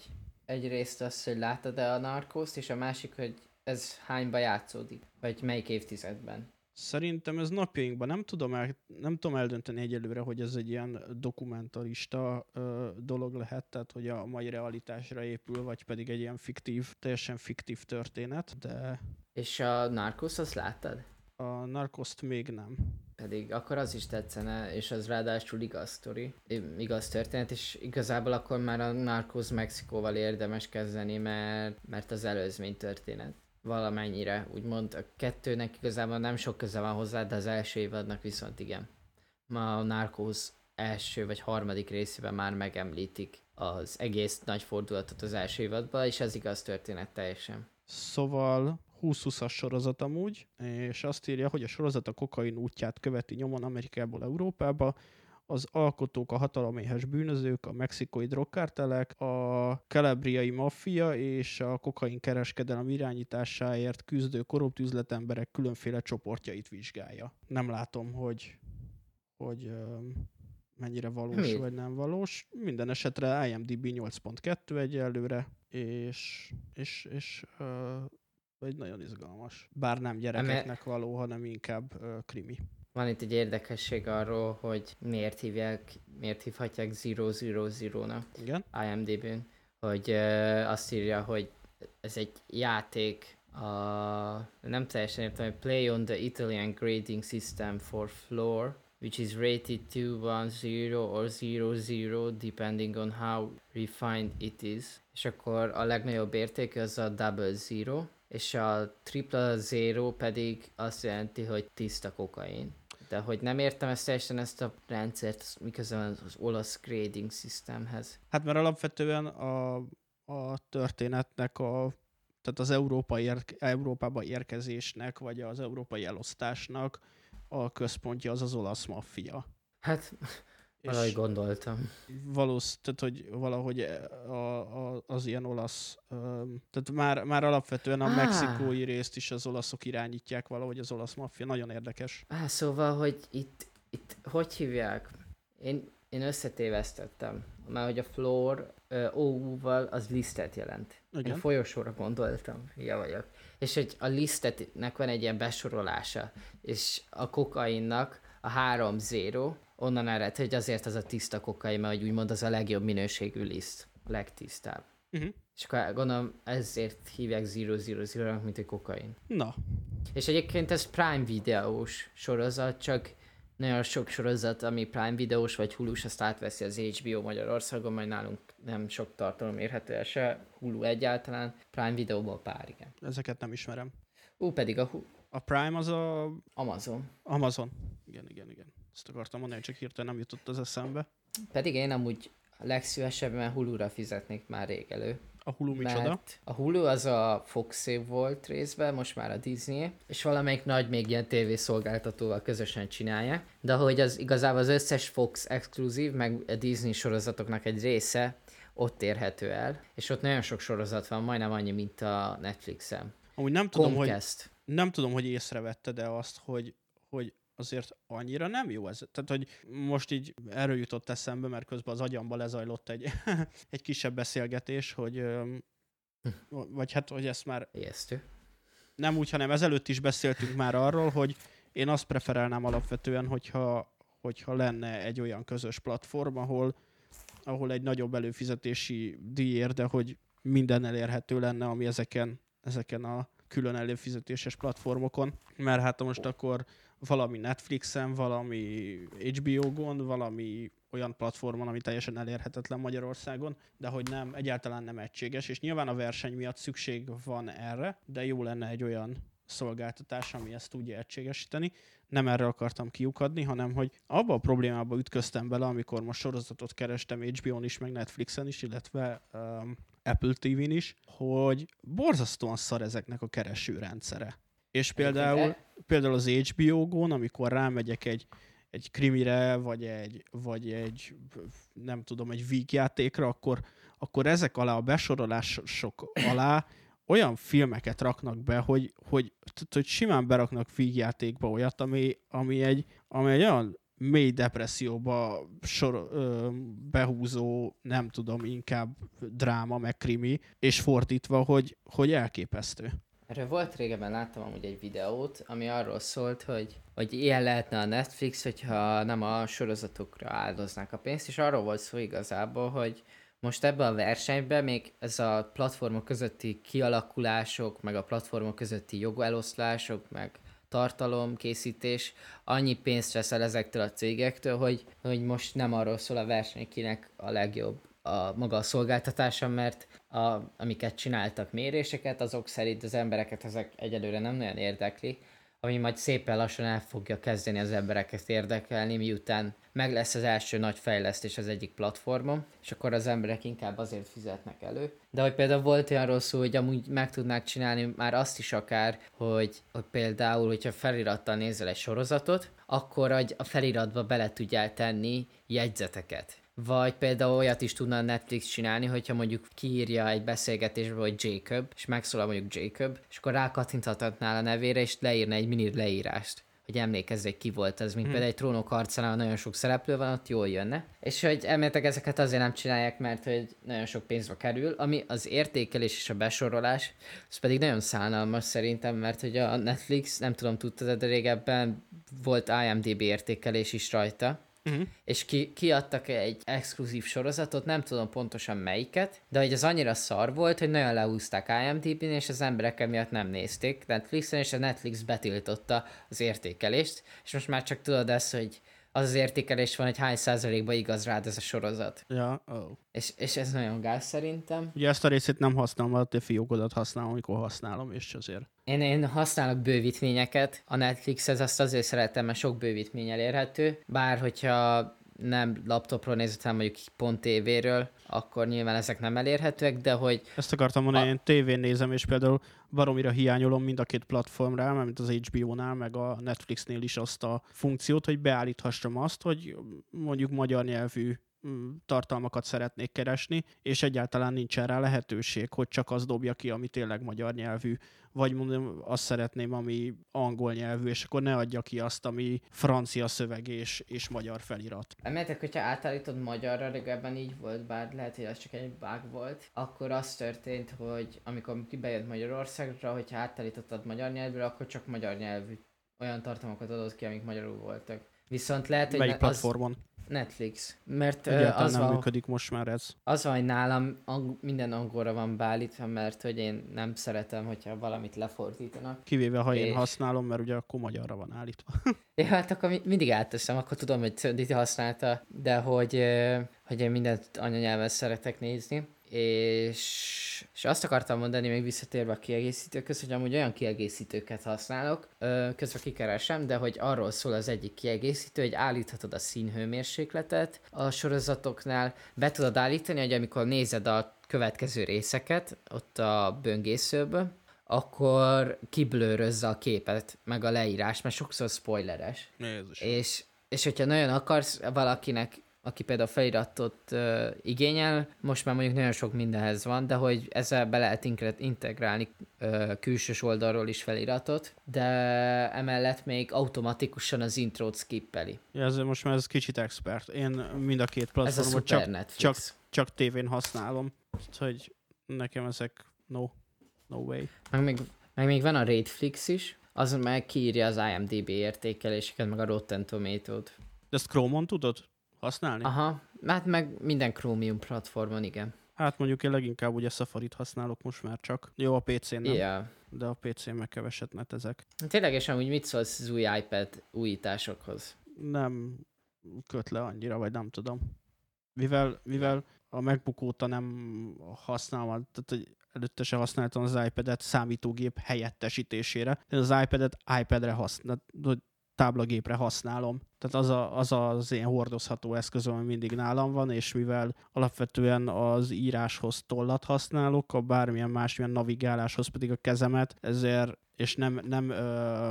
egyrészt az, hogy láttad-e a narkózt, és a másik, hogy ez hányba játszódik? Vagy melyik évtizedben? Szerintem ez napjainkban nem tudom, el, nem tudom eldönteni egyelőre, hogy ez egy ilyen dokumentarista ö, dolog lehet, tehát hogy a mai realitásra épül, vagy pedig egy ilyen fiktív, teljesen fiktív történet, de És a narkózt azt láttad? A Narcoszt még nem. Pedig akkor az is tetszene, és az ráadásul igaz sztori, igaz történet, és igazából akkor már a Narcos Mexikóval érdemes kezdeni, mert, mert az előzmény történet valamennyire, úgymond a kettőnek igazából nem sok köze van hozzá, de az első évadnak viszont igen. Ma a Narcos első vagy harmadik részében már megemlítik az egész nagy fordulatot az első évadban, és ez igaz történet teljesen. Szóval 20-20-as sorozat amúgy, és azt írja, hogy a sorozat a kokain útját követi nyomon Amerikából Európába, az alkotók, a hataloméhes bűnözők, a mexikói drogkártelek, a kalabriai maffia és a kokain kereskedelem irányításáért küzdő korrupt üzletemberek különféle csoportjait vizsgálja. Nem látom, hogy, hogy mennyire valós Mi? vagy nem valós. Minden esetre IMDb 8.2 egyelőre, és, és, és ö, egy nagyon izgalmas. Bár nem gyerekeknek való, hanem inkább ö, krimi. Van itt egy érdekesség arról, hogy miért hívják, miért hívhatják 000-nak Igen? IMDb-n, hogy uh, azt írja, hogy ez egy játék, a, nem teljesen értem, hogy Play on the Italian grading system for floor, which is rated 210 or 00 depending on how refined it is. És akkor a legnagyobb érték az a double zero, és a triple zero pedig azt jelenti, hogy tiszta kokain. De hogy nem értem ezt teljesen ezt a rendszert, miközben az, az olasz grading systemhez. Hát mert alapvetően a, a történetnek a tehát az európai ér, Európába érkezésnek, vagy az európai elosztásnak a központja az az olasz maffia. Hát, valahogy gondoltam. valósz, tehát hogy valahogy a, a, az ilyen olasz, tehát már, már alapvetően a Á. mexikói részt is az olaszok irányítják valahogy az olasz maffia. Nagyon érdekes. Á, szóval, hogy itt, itt hogy hívják? Én, én összetévesztettem. Már hogy a floor OU-val az lisztet jelent. Én Igen. folyosóra gondoltam, hülye vagyok. És hogy a lisztetnek van egy ilyen besorolása, és a kokainnak a három zero, onnan ered, hogy azért az a tiszta kokain, mert úgymond az a legjobb minőségű liszt, legtisztább. Uh-huh. És akkor gondolom ezért hívják 000-nak, mint egy kokain. Na, És egyébként ez Prime videós sorozat, csak nagyon sok sorozat, ami Prime videós vagy Hulu-s, azt átveszi az HBO Magyarországon, majd nálunk nem sok tartalom érhető el se, Hulu egyáltalán, Prime videóból pár, igen. ezeket nem ismerem. Ú, pedig a Hu- A Prime az a Amazon. Amazon. Igen, igen, igen. Ezt akartam mondani, csak hirtelen nem jutott az eszembe. Pedig én amúgy legszívesebben Hulu-ra fizetnék már rég elő. A Hulu micsoda? A Hulu az a fox volt részben, most már a Disney, és valamelyik nagy még ilyen tévészolgáltatóval közösen csinálják, de hogy az igazából az összes Fox exkluzív, meg a Disney sorozatoknak egy része ott érhető el, és ott nagyon sok sorozat van, majdnem annyi, mint a Netflixen. Amúgy nem tudom, hogy, Comcast. nem tudom, hogy észrevette, de azt, hogy, hogy azért annyira nem jó ez. Tehát, hogy most így erről jutott eszembe, mert közben az agyamba lezajlott egy, egy kisebb beszélgetés, hogy vagy hát, hogy ezt már Ijesztő. nem úgy, hanem ezelőtt is beszéltünk már arról, hogy én azt preferálnám alapvetően, hogyha, hogyha lenne egy olyan közös platform, ahol, ahol egy nagyobb előfizetési díj ér, de hogy minden elérhető lenne, ami ezeken, ezeken a külön előfizetéses platformokon. Mert hát most akkor valami Netflixen, valami HBO-gon, valami olyan platformon, ami teljesen elérhetetlen Magyarországon, de hogy nem, egyáltalán nem egységes, és nyilván a verseny miatt szükség van erre, de jó lenne egy olyan szolgáltatás, ami ezt tudja egységesíteni. Nem erre akartam kiukadni, hanem hogy abba a problémába ütköztem bele, amikor most sorozatot kerestem HBO-n is, meg Netflixen is, illetve um, Apple TV-n is, hogy borzasztóan szar ezeknek a keresőrendszere. És például, például az HBO-gon, amikor rámegyek egy, egy krimire, vagy egy, vagy egy, nem tudom, egy vígjátékra, akkor, akkor ezek alá, a besorolások alá olyan filmeket raknak be, hogy, hogy, hogy simán beraknak vígjátékba olyat, ami, ami, egy, ami egy olyan mély depresszióba sor, ö, behúzó, nem tudom, inkább dráma, meg krimi, és fordítva, hogy, hogy elképesztő. Erről volt régebben, láttam amúgy egy videót, ami arról szólt, hogy, hogy ilyen lehetne a Netflix, hogyha nem a sorozatokra áldoznák a pénzt, és arról volt szó igazából, hogy most ebben a versenyben még ez a platformok közötti kialakulások, meg a platformok közötti jogeloszlások, meg tartalomkészítés annyi pénzt veszel ezektől a cégektől, hogy, hogy most nem arról szól a verseny, kinek a legjobb a maga a szolgáltatása, mert a, amiket csináltak méréseket, azok szerint az embereket ezek egyelőre nem nagyon érdekli, ami majd szépen lassan el fogja kezdeni az embereket érdekelni, miután meg lesz az első nagy fejlesztés az egyik platformon, és akkor az emberek inkább azért fizetnek elő. De hogy például volt olyan rosszul, hogy amúgy meg tudnák csinálni már azt is akár, hogy, hogy például, hogyha felirattal nézel egy sorozatot, akkor a feliratba bele tudjál tenni jegyzeteket vagy például olyat is tudna a Netflix csinálni, hogyha mondjuk kiírja egy beszélgetésbe, hogy Jacob, és megszólal mondjuk Jacob, és akkor rákattinthatnál a nevére, és leírna egy mini leírást hogy emlékezz, hogy ki volt ez, mint hmm. például egy trónok harcánál nagyon sok szereplő van, ott jól jönne. És hogy elméletek ezeket azért nem csinálják, mert hogy nagyon sok pénzbe kerül, ami az értékelés és a besorolás, az pedig nagyon szánalmas szerintem, mert hogy a Netflix, nem tudom, tudtad, de régebben volt IMDB értékelés is rajta, Uh-huh. És ki, kiadtak egy exkluzív sorozatot, nem tudom pontosan melyiket, de hogy az annyira szar volt, hogy nagyon lehúzták IMDb-n, és az emberek emiatt nem nézték Netflixen, és a Netflix betiltotta az értékelést, és most már csak tudod ezt, hogy az az értékelés van, hogy hány százalékban igaz rád ez a sorozat. Ja, oh. És, és ez nagyon gáz szerintem. Ugye ezt a részét nem használom, a te fiókodat használom, amikor használom, és azért. Én, én használok bővítményeket. A Netflixhez azt azért szeretem, mert sok bővítmény elérhető. Bár hogyha nem laptopról nézett, hanem mondjuk pont tévéről, akkor nyilván ezek nem elérhetőek, de hogy... Ezt akartam mondani, a... én tévén nézem, és például baromira hiányolom mind a két platformra, mint az HBO-nál, meg a Netflixnél is azt a funkciót, hogy beállíthassam azt, hogy mondjuk magyar nyelvű tartalmakat szeretnék keresni, és egyáltalán nincsen rá lehetőség, hogy csak az dobja ki, ami tényleg magyar nyelvű vagy mondom, azt szeretném, ami angol nyelvű, és akkor ne adja ki azt, ami francia szöveg és, és magyar felirat. Emeltek, hogyha átállítod magyarra, régebben így volt, bár lehet, hogy az csak egy bug volt, akkor az történt, hogy amikor kibejött Magyarországra, hogyha átállítottad magyar nyelvűre, akkor csak magyar nyelvű olyan tartalmakat adott ki, amik magyarul voltak. Viszont lehet, hogy Melyik platformon? Az Netflix. Mert Egyáltalán az nem van, működik most már ez. Az van, hogy nálam ang- minden angolra van beállítva, mert hogy én nem szeretem, hogyha valamit lefordítanak. Kivéve, ha és... én használom, mert ugye akkor magyarra van állítva. ja, hát akkor mindig átteszem, akkor tudom, hogy Szönditi használta, de hogy, hogy én mindent anyanyelven szeretek nézni és, és azt akartam mondani, még visszatérve a kiegészítőköz, hogy amúgy olyan kiegészítőket használok, közben kikeresem, de hogy arról szól az egyik kiegészítő, hogy állíthatod a színhőmérsékletet a sorozatoknál, be tudod állítani, hogy amikor nézed a következő részeket, ott a böngészőből, akkor kiblőrözze a képet, meg a leírás, mert sokszor spoileres. Jézus. És, és hogyha nagyon akarsz valakinek aki például feliratot uh, igényel, most már mondjuk nagyon sok mindenhez van, de hogy ezzel be lehet integrálni uh, külsős oldalról is feliratot, de emellett még automatikusan az intrót skippeli. Ja, ez most már ez kicsit expert. Én mind a két platformot csak, csak, csak tévén használom, hogy nekem ezek no, no way. Meg még, meg még van a Raidflix is, azon meg kiírja az IMDB értékeléseket, meg a Rotten Tomato-t. De ezt Chrome-on tudod? Használni? Aha, hát meg minden Chromium platformon, igen. Hát mondjuk én leginkább ugye Safari-t használok most már csak. Jó, a PC-n nem. Yeah. De a PC-n meg keveset netezek. Ténylegesen úgy mit szólsz az új iPad újításokhoz? Nem köt le annyira, vagy nem tudom. Mivel, mivel a MacBook óta nem használom, tehát hogy előtte se használtam az iPad-et számítógép helyettesítésére. Én az iPad-et iPad-re használom, táblagépre használom. Tehát az, a, az az én hordozható eszközöm, ami mindig nálam van, és mivel alapvetően az íráshoz tollat használok, a bármilyen másmilyen navigáláshoz pedig a kezemet, ezért, és nem, nem ö,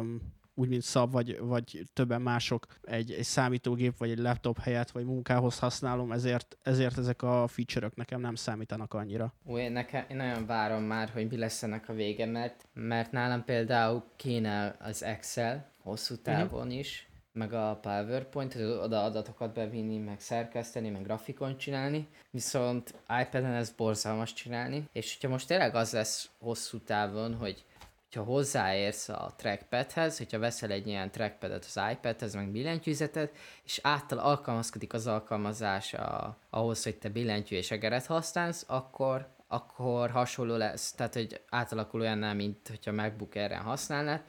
úgy mint szab, vagy, vagy többen mások egy, egy számítógép, vagy egy laptop helyett, vagy munkához használom, ezért, ezért ezek a feature-ök nekem nem számítanak annyira. Ó, én, nekem, én nagyon várom már, hogy mi lesz ennek a vége, mert, mert nálam például kéne az Excel hosszú mhm. távon uh-huh. is, meg a PowerPoint, oda adatokat bevinni, meg szerkeszteni, meg grafikon csinálni, viszont iPad-en ez borzalmas csinálni, és hogyha most tényleg az lesz hosszú távon, hogy hogyha hozzáérsz a trackpadhez, hogyha veszel egy ilyen trackpadet az iPadhez, meg billentyűzetet, és által alkalmazkodik az alkalmazás a, ahhoz, hogy te billentyű és egeret használsz, akkor akkor hasonló lesz, tehát hogy átalakul olyannál, mint hogyha MacBook Air-en használnád,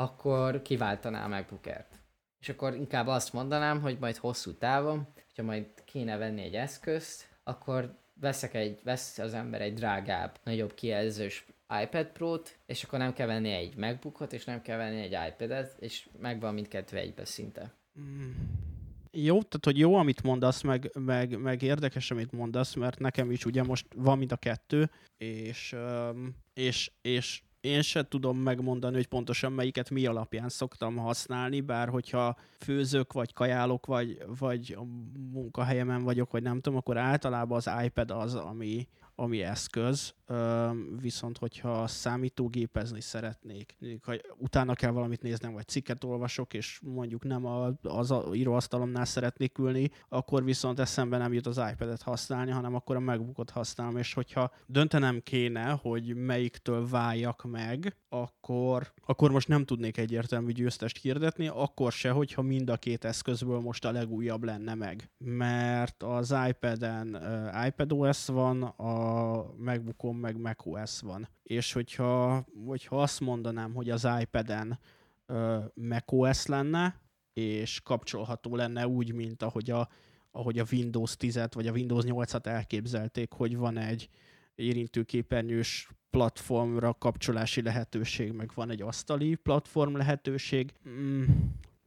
akkor kiváltaná a MacBook Air-t. És akkor inkább azt mondanám, hogy majd hosszú távon, hogyha majd kéne venni egy eszközt, akkor veszek egy, vesz az ember egy drágább, nagyobb kijelzős iPad Pro-t, és akkor nem kell venni egy MacBookot, és nem kell venni egy iPad-et, és megvan mindkettő egybe szinte. Mm. Jó, tehát hogy jó, amit mondasz, meg, meg, meg érdekes, amit mondasz, mert nekem is ugye most van mind a kettő, és, és, és én se tudom megmondani, hogy pontosan melyiket mi alapján szoktam használni, bár hogyha főzök, vagy kajálok, vagy, vagy a munkahelyemen vagyok, vagy nem tudom, akkor általában az iPad az, ami, ami eszköz, viszont hogyha számítógépezni szeretnék, ha utána kell valamit néznem, vagy cikket olvasok, és mondjuk nem az íróasztalomnál szeretnék ülni, akkor viszont eszembe nem jut az iPad-et használni, hanem akkor a MacBookot használom, és hogyha döntenem kéne, hogy melyiktől váljak meg, akkor, akkor most nem tudnék egyértelmű győztest hirdetni, akkor se, hogyha mind a két eszközből most a legújabb lenne meg. Mert az iPad-en iPadOS van, a MacBookon meg macOS van. És hogyha, hogyha azt mondanám, hogy az iPad-en uh, macOS lenne, és kapcsolható lenne úgy, mint ahogy a, ahogy a Windows 10-et vagy a Windows 8-at elképzelték, hogy van egy érintőképernyős platformra kapcsolási lehetőség, meg van egy asztali platform lehetőség. Mm,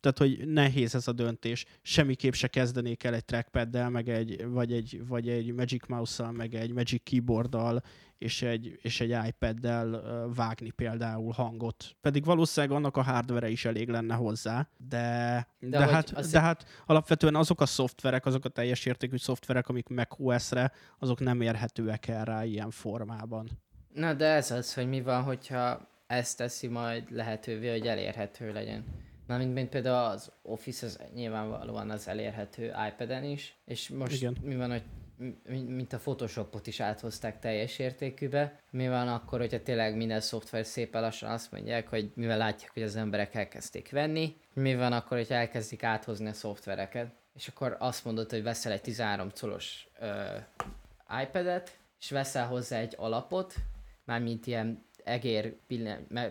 tehát, hogy nehéz ez a döntés. Semmiképp se kezdenék el egy trackpaddel, meg egy, vagy, egy, vagy egy Magic Mouse-szal, meg egy Magic Keyboarddal, és egy, és egy iPad-del vágni például hangot. Pedig valószínűleg annak a hardware is elég lenne hozzá, de, de, de, hát, az... de hát alapvetően azok a szoftverek, azok a teljes értékű szoftverek, amik macOS-re, azok nem érhetőek el rá ilyen formában. Na de ez az, hogy mi van, hogyha ezt teszi majd lehetővé, hogy elérhető legyen. Na, mint, mint például az Office, az nyilvánvalóan az elérhető iPad-en is, és most Igen. mi van, hogy mint a Photoshopot is áthozták teljes értékűbe. Mi van akkor, hogyha tényleg minden szoftver szépen lassan azt mondják, hogy mivel látják, hogy az emberek elkezdték venni, mi van akkor, hogyha elkezdik áthozni a szoftvereket, és akkor azt mondod, hogy veszel egy 13 colos iPad-et, és veszel hozzá egy alapot, mármint ilyen egér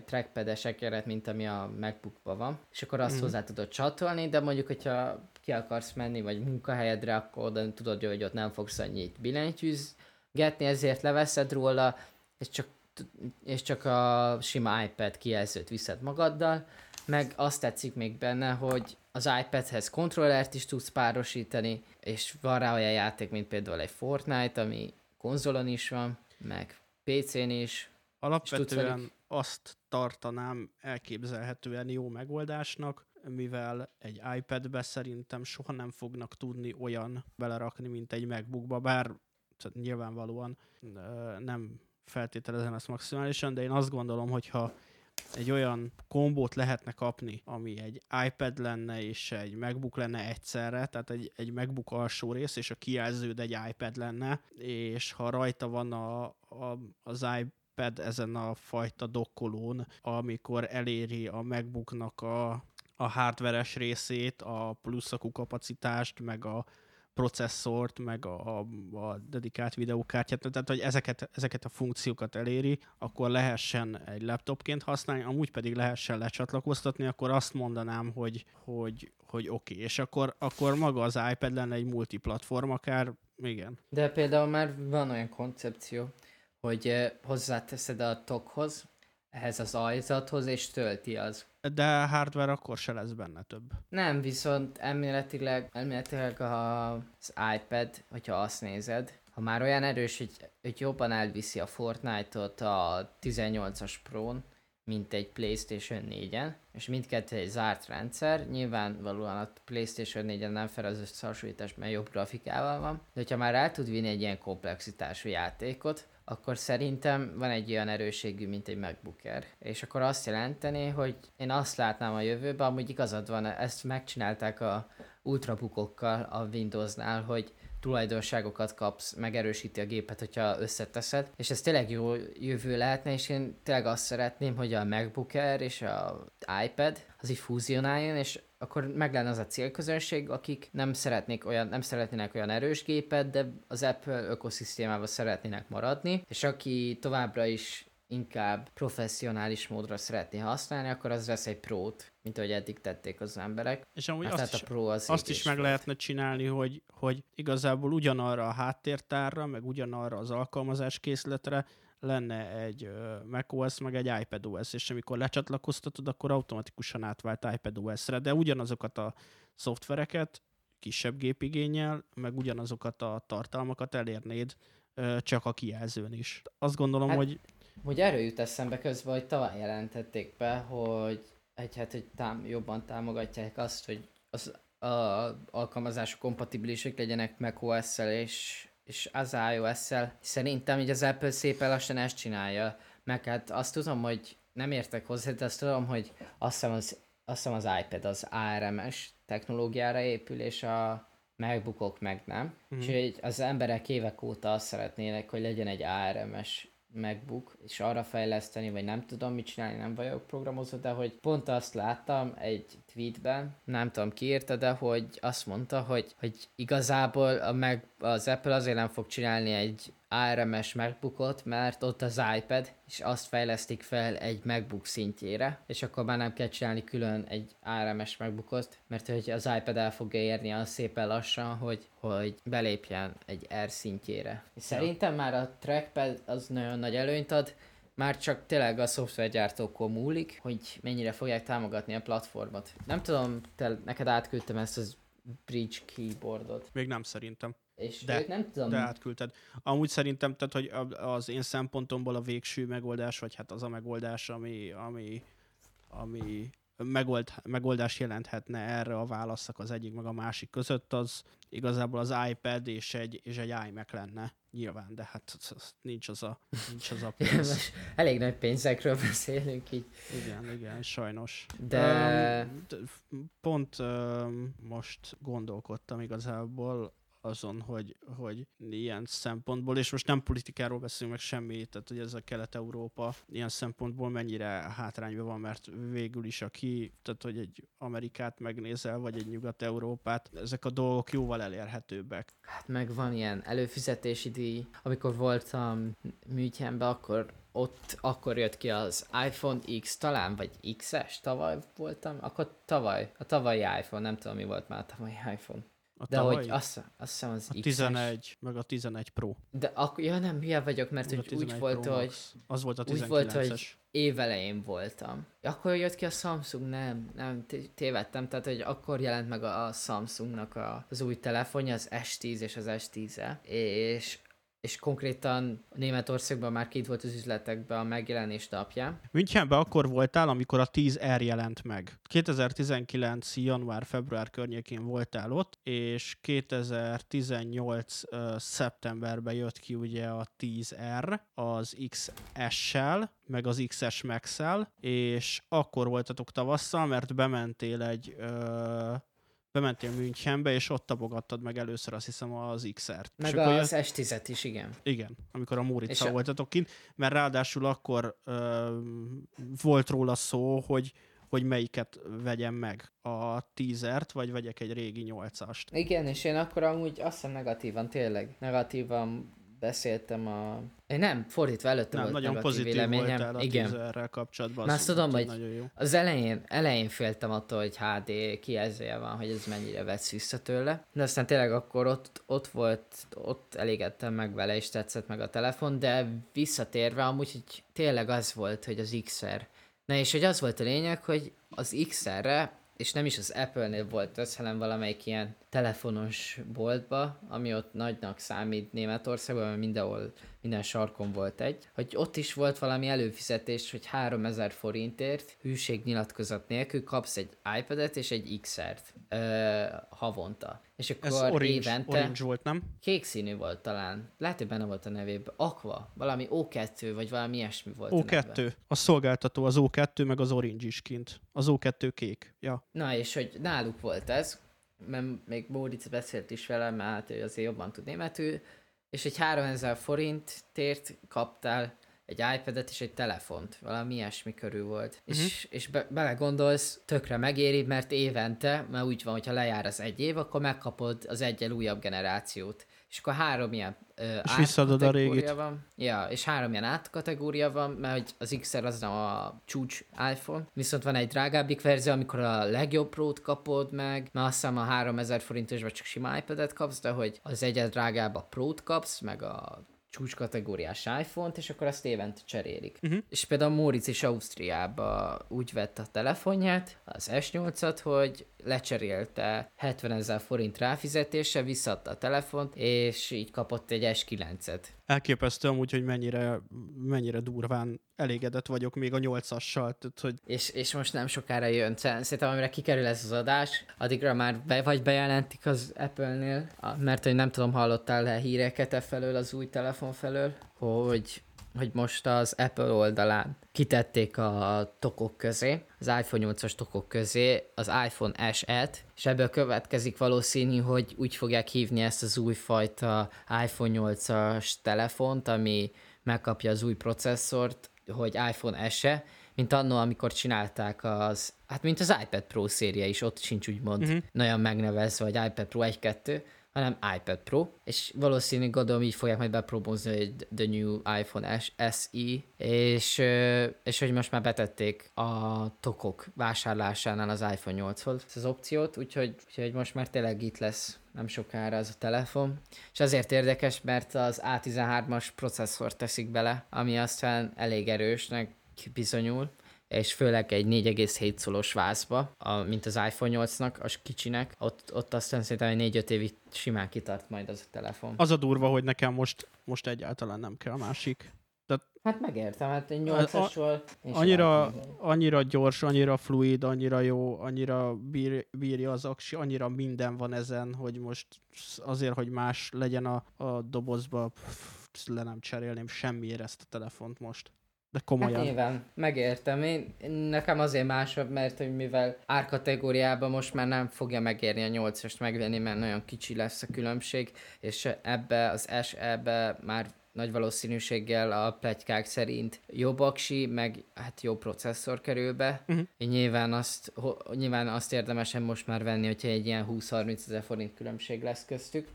trackpad-es egéret, mint ami a MacBookban van, és akkor azt mm. hozzá tudod csatolni, de mondjuk, hogyha ki akarsz menni, vagy munkahelyedre, akkor oda tudod, hogy ott nem fogsz annyit billentyűzgetni, ezért leveszed róla, és csak, és csak a sima iPad kijelzőt viszed magaddal, meg azt tetszik még benne, hogy az iPadhez kontrollert is tudsz párosítani, és van rá olyan játék, mint például egy Fortnite, ami konzolon is van, meg PC-n is, Alapvetően azt tartanám elképzelhetően jó megoldásnak, mivel egy iPad-be szerintem soha nem fognak tudni olyan belerakni, mint egy MacBookba, bár nyilvánvalóan nem feltételezem ezt maximálisan, de én azt gondolom, hogyha egy olyan kombót lehetne kapni, ami egy iPad lenne és egy MacBook lenne egyszerre, tehát egy, egy MacBook alsó rész, és a kijelződ egy iPad lenne, és ha rajta van a, a, az iPad iPad ezen a fajta dokkolón, amikor eléri a MacBooknak a, a hardveres részét, a pluszakú kapacitást, meg a processzort, meg a, a, a dedikált videókártyát, tehát hogy ezeket, ezeket a funkciókat eléri, akkor lehessen egy laptopként használni, amúgy pedig lehessen lecsatlakoztatni, akkor azt mondanám, hogy, hogy, hogy oké, okay. és akkor, akkor maga az iPad lenne egy multiplatform, akár igen. De például már van olyan koncepció, hogy hozzáteszed a tokhoz, ehhez az ajzathoz, és tölti az. De hardware akkor se lesz benne több. Nem, viszont elméletileg, elméletileg az iPad, hogyha azt nézed, ha már olyan erős, hogy, hogy jobban elviszi a Fortnite-ot a 18-as Pro-n, mint egy PlayStation 4-en, és mindkettő egy zárt rendszer, nyilvánvalóan a PlayStation 4-en nem fel az összehasonlítás, mert jobb grafikával van, de hogyha már el tud vinni egy ilyen komplexitású játékot, akkor szerintem van egy olyan erőségű, mint egy MacBook. És akkor azt jelenteni, hogy én azt látnám a jövőben, amúgy igazad van, ezt megcsinálták a ultrabukokkal a Windowsnál, hogy tulajdonságokat kapsz, megerősíti a gépet, hogyha összeteszed, és ez tényleg jó jövő lehetne, és én tényleg azt szeretném, hogy a MacBook Air és a iPad az így fúzionáljon, és akkor meg lenne az a célközönség, akik nem szeretnék olyan, nem szeretnének olyan erős gépet, de az Apple ökoszisztémával szeretnének maradni, és aki továbbra is inkább professzionális módra szeretné használni, akkor az vesz egy prót, mint ahogy eddig tették az emberek. És amúgy Hát azt, tehát is, a Pro az azt is meg volt. lehetne csinálni, hogy, hogy igazából ugyanarra a háttértárra, meg ugyanarra az alkalmazáskészletre lenne egy macOS, meg egy iPadOS, és amikor lecsatlakoztatod, akkor automatikusan átvált iPadOS-re, de ugyanazokat a szoftvereket kisebb gépigényel, meg ugyanazokat a tartalmakat elérnéd csak a kijelzőn is. Azt gondolom, Hát- hogy Hogy erről jut eszembe közben, hogy tavaly jelentették be, hogy egy hát, hogy tám- jobban támogatják azt, hogy az a alkalmazások kompatibilisek legyenek macOS-szel és, és az iOS-szel. Szerintem így az Apple szépen lassan ezt csinálja. Meg hát azt tudom, hogy nem értek hozzá, de azt tudom, hogy azt hiszem az, azt hiszem az iPad az ARMS technológiára épül, és a MacBookok meg nem. Mm. Úgyhogy az emberek évek óta azt szeretnének, hogy legyen egy ARMS MacBook, és arra fejleszteni, vagy nem tudom mit csinálni, nem vagyok programozó, de hogy pont azt láttam egy tweetben, nem tudom ki írta, de hogy azt mondta, hogy, hogy igazából a Mac, az Apple azért nem fog csinálni egy ARMS MacBookot, mert ott az iPad, és azt fejlesztik fel egy MacBook szintjére, és akkor már nem kell csinálni külön egy ARMS MacBookot, mert hogy az iPad el fogja érni az szépen lassan, hogy, hogy belépjen egy R szintjére. Szerintem már a trackpad az nagyon nagy előnyt ad, már csak tényleg a szoftvergyártókon múlik, hogy mennyire fogják támogatni a platformot. Nem tudom, te, neked átküldtem ezt az Bridge keyboardot, még nem szerintem. és De- nem tudom, De átküldted. Amúgy szerintem, tehát, hogy az én szempontomból a végső megoldás, vagy hát az a megoldás, ami, ami, ami megold, megoldás jelenthetne erre a válaszok az egyik meg a másik között, az igazából az iPad és egy, és egy iMac lenne. Nyilván, de hát nincs az a, nincs az a pénz. Elég nagy pénzekről beszélünk így. Igen, igen, sajnos. De- d- pont öm, most gondolkodtam igazából azon, hogy, hogy ilyen szempontból, és most nem politikáról beszélünk meg semmi, tehát hogy ez a Kelet-Európa ilyen szempontból mennyire hátrányban van, mert végül is aki, tehát hogy egy Amerikát megnézel, vagy egy Nyugat-Európát, ezek a dolgok jóval elérhetőbbek. Hát meg van ilyen előfizetési díj. Amikor voltam Münchenben, akkor ott akkor jött ki az iPhone X talán, vagy XS, tavaly voltam, akkor tavaly, a tavalyi iPhone, nem tudom mi volt már a tavalyi iPhone. A De tavalyi, hogy azt, azt hiszem az a XS. 11, meg a 11 Pro. De akkor, ja nem, hülye vagyok, mert hogy úgy 11 volt, Pro hogy. Az volt a úgy 19-es. volt, hogy évelején voltam. Akkor jött ki a Samsung, nem, nem, té- tévedtem, tehát hogy akkor jelent meg a, Samsungnak az új telefonja, az S10 és az S10-e, és és konkrétan Németországban már két volt az üzletekben a megjelenés napján. Münchenben akkor voltál, amikor a 10R jelent meg. 2019. január-február környékén voltál ott, és 2018. ö, szeptemberben jött ki ugye a 10R az XS-sel, meg az XS Max-el, és akkor voltatok tavasszal, mert bementél egy ö, bementél Münchenbe, és ott tapogattad meg először azt hiszem az XR-t. Meg és az S10-et is, igen. igen, amikor a És Móriczal a- voltatok kint, mert ráadásul akkor ö, volt róla szó, hogy hogy melyiket vegyem meg, a tízert, vagy vegyek egy régi nyolcast. Igen, és én akkor amúgy azt hiszem negatívan, tényleg negatívan beszéltem a... Nem, fordítva előtte Nem, volt nagyon pozitív véleményem. voltál a Igen. tízerrel kapcsolatban. Már azt tudom, hogy- Nagyon jó. Az elején, elején féltem attól, hogy HD kijelzője van, hogy ez mennyire vesz vissza tőle. De aztán tényleg akkor ott, ott volt, ott elégedtem meg vele, és tetszett meg a telefon, de visszatérve amúgy, hogy tényleg az volt, hogy az XR. Na és hogy az volt a lényeg, hogy az XR-re, és nem is az Apple-nél volt ez, hanem valamelyik ilyen telefonos boltba, ami ott nagynak számít Németországban, mert mindenhol, minden sarkon volt egy, hogy ott is volt valami előfizetés, hogy 3000 forintért hűségnyilatkozat nélkül kapsz egy iPad-et és egy XR-t ö, havonta. És akkor Ez orange, évente... orange volt, nem? Kék színű volt talán. Lehet, hogy benne volt a nevében. Aqua. Valami O2, vagy valami ilyesmi volt a neve. O2. A szolgáltató az O2, meg az Orange is kint. Az O2 kék. Ja. Na, és hogy náluk volt ez, mert még Móricz beszélt is velem, mert hát ő azért jobban tud németül, és egy 3000 forintért kaptál egy iPad-et és egy telefont, valami ilyesmi körül volt. Uh-huh. És, és be, belegondolsz, tökre megéri, mert évente, mert úgy van, hogyha lejár az egy év, akkor megkapod az egyel újabb generációt. És akkor három ilyen ö, És visszaadod a régit. van. Ja, és három ilyen átkategória van, mert hogy az XR az nem a csúcs iPhone, viszont van egy drágábbik verzió, amikor a legjobb prót kapod meg, mert azt hiszem a 3000 forintos vagy csak sima iPad-et kapsz, de hogy az egyet drágább a prót kapsz, meg a csúcs kategóriás iPhone-t, és akkor azt évente cserélik. Uh-huh. És például Móricz is Ausztriába úgy vett a telefonját, az S8-at, hogy lecserélte 70 ezer forint ráfizetése, visszadta a telefont, és így kapott egy S9-et. Elképesztő amúgy, hogy mennyire, mennyire durván elégedett vagyok még a nyolcassal. Tehát, hogy És, és most nem sokára jön. Szerintem, amire kikerül ez az adás, addigra már be, vagy bejelentik az Apple-nél, mert hogy nem tudom, hallottál le híreket e felől, az új telefon felől, hogy hogy most az Apple oldalán kitették a tokok közé, az iPhone 8-as tokok közé az iPhone SE-t, és ebből következik valószínű, hogy úgy fogják hívni ezt az újfajta iPhone 8-as telefont, ami megkapja az új processzort, hogy iPhone SE, mint annó, amikor csinálták az, hát mint az iPad Pro széria is, ott sincs úgymond uh-huh. nagyon megnevezve, hogy iPad Pro 1-2, hanem iPad Pro, és valószínűleg gondolom így fogják majd beprobózni, hogy The New iPhone SE, és, és hogy most már betették a tokok vásárlásánál az iPhone 8-hoz ezt az opciót, úgyhogy, úgyhogy most már tényleg itt lesz nem sokára ez a telefon. És azért érdekes, mert az A13-as processzort teszik bele, ami aztán elég erősnek bizonyul, és főleg egy 4,7 szolos vászba, a, mint az iPhone 8-nak, az kicsinek, ott, ott aztán szerintem egy 4-5 évig simán kitart majd az a telefon. az a durva, hogy nekem most, most egyáltalán nem kell másik. Hát megértem, hát egy 8-asról... én sem Annyira, annyira gyors, annyira fluid, annyira jó, annyira bír, bírja az aksi, annyira minden van ezen, hogy most azért, hogy más legyen a, a dobozba, pff, le nem cserélném semmiért ezt a telefont most. De Hát komolyan. nyilván, megértem. Én, nekem azért másabb, mert hogy mivel árkategóriában most már nem fogja megérni a 8-ast megvenni, mert nagyon kicsi lesz a különbség, és ebbe az SE-be már nagy valószínűséggel a pletykák szerint jobb aksi, meg hát jobb processzor kerül be. Uh-huh. Nyilván, azt, nyilván azt érdemesen most már venni, hogyha egy ilyen 20-30 ezer forint különbség lesz köztük.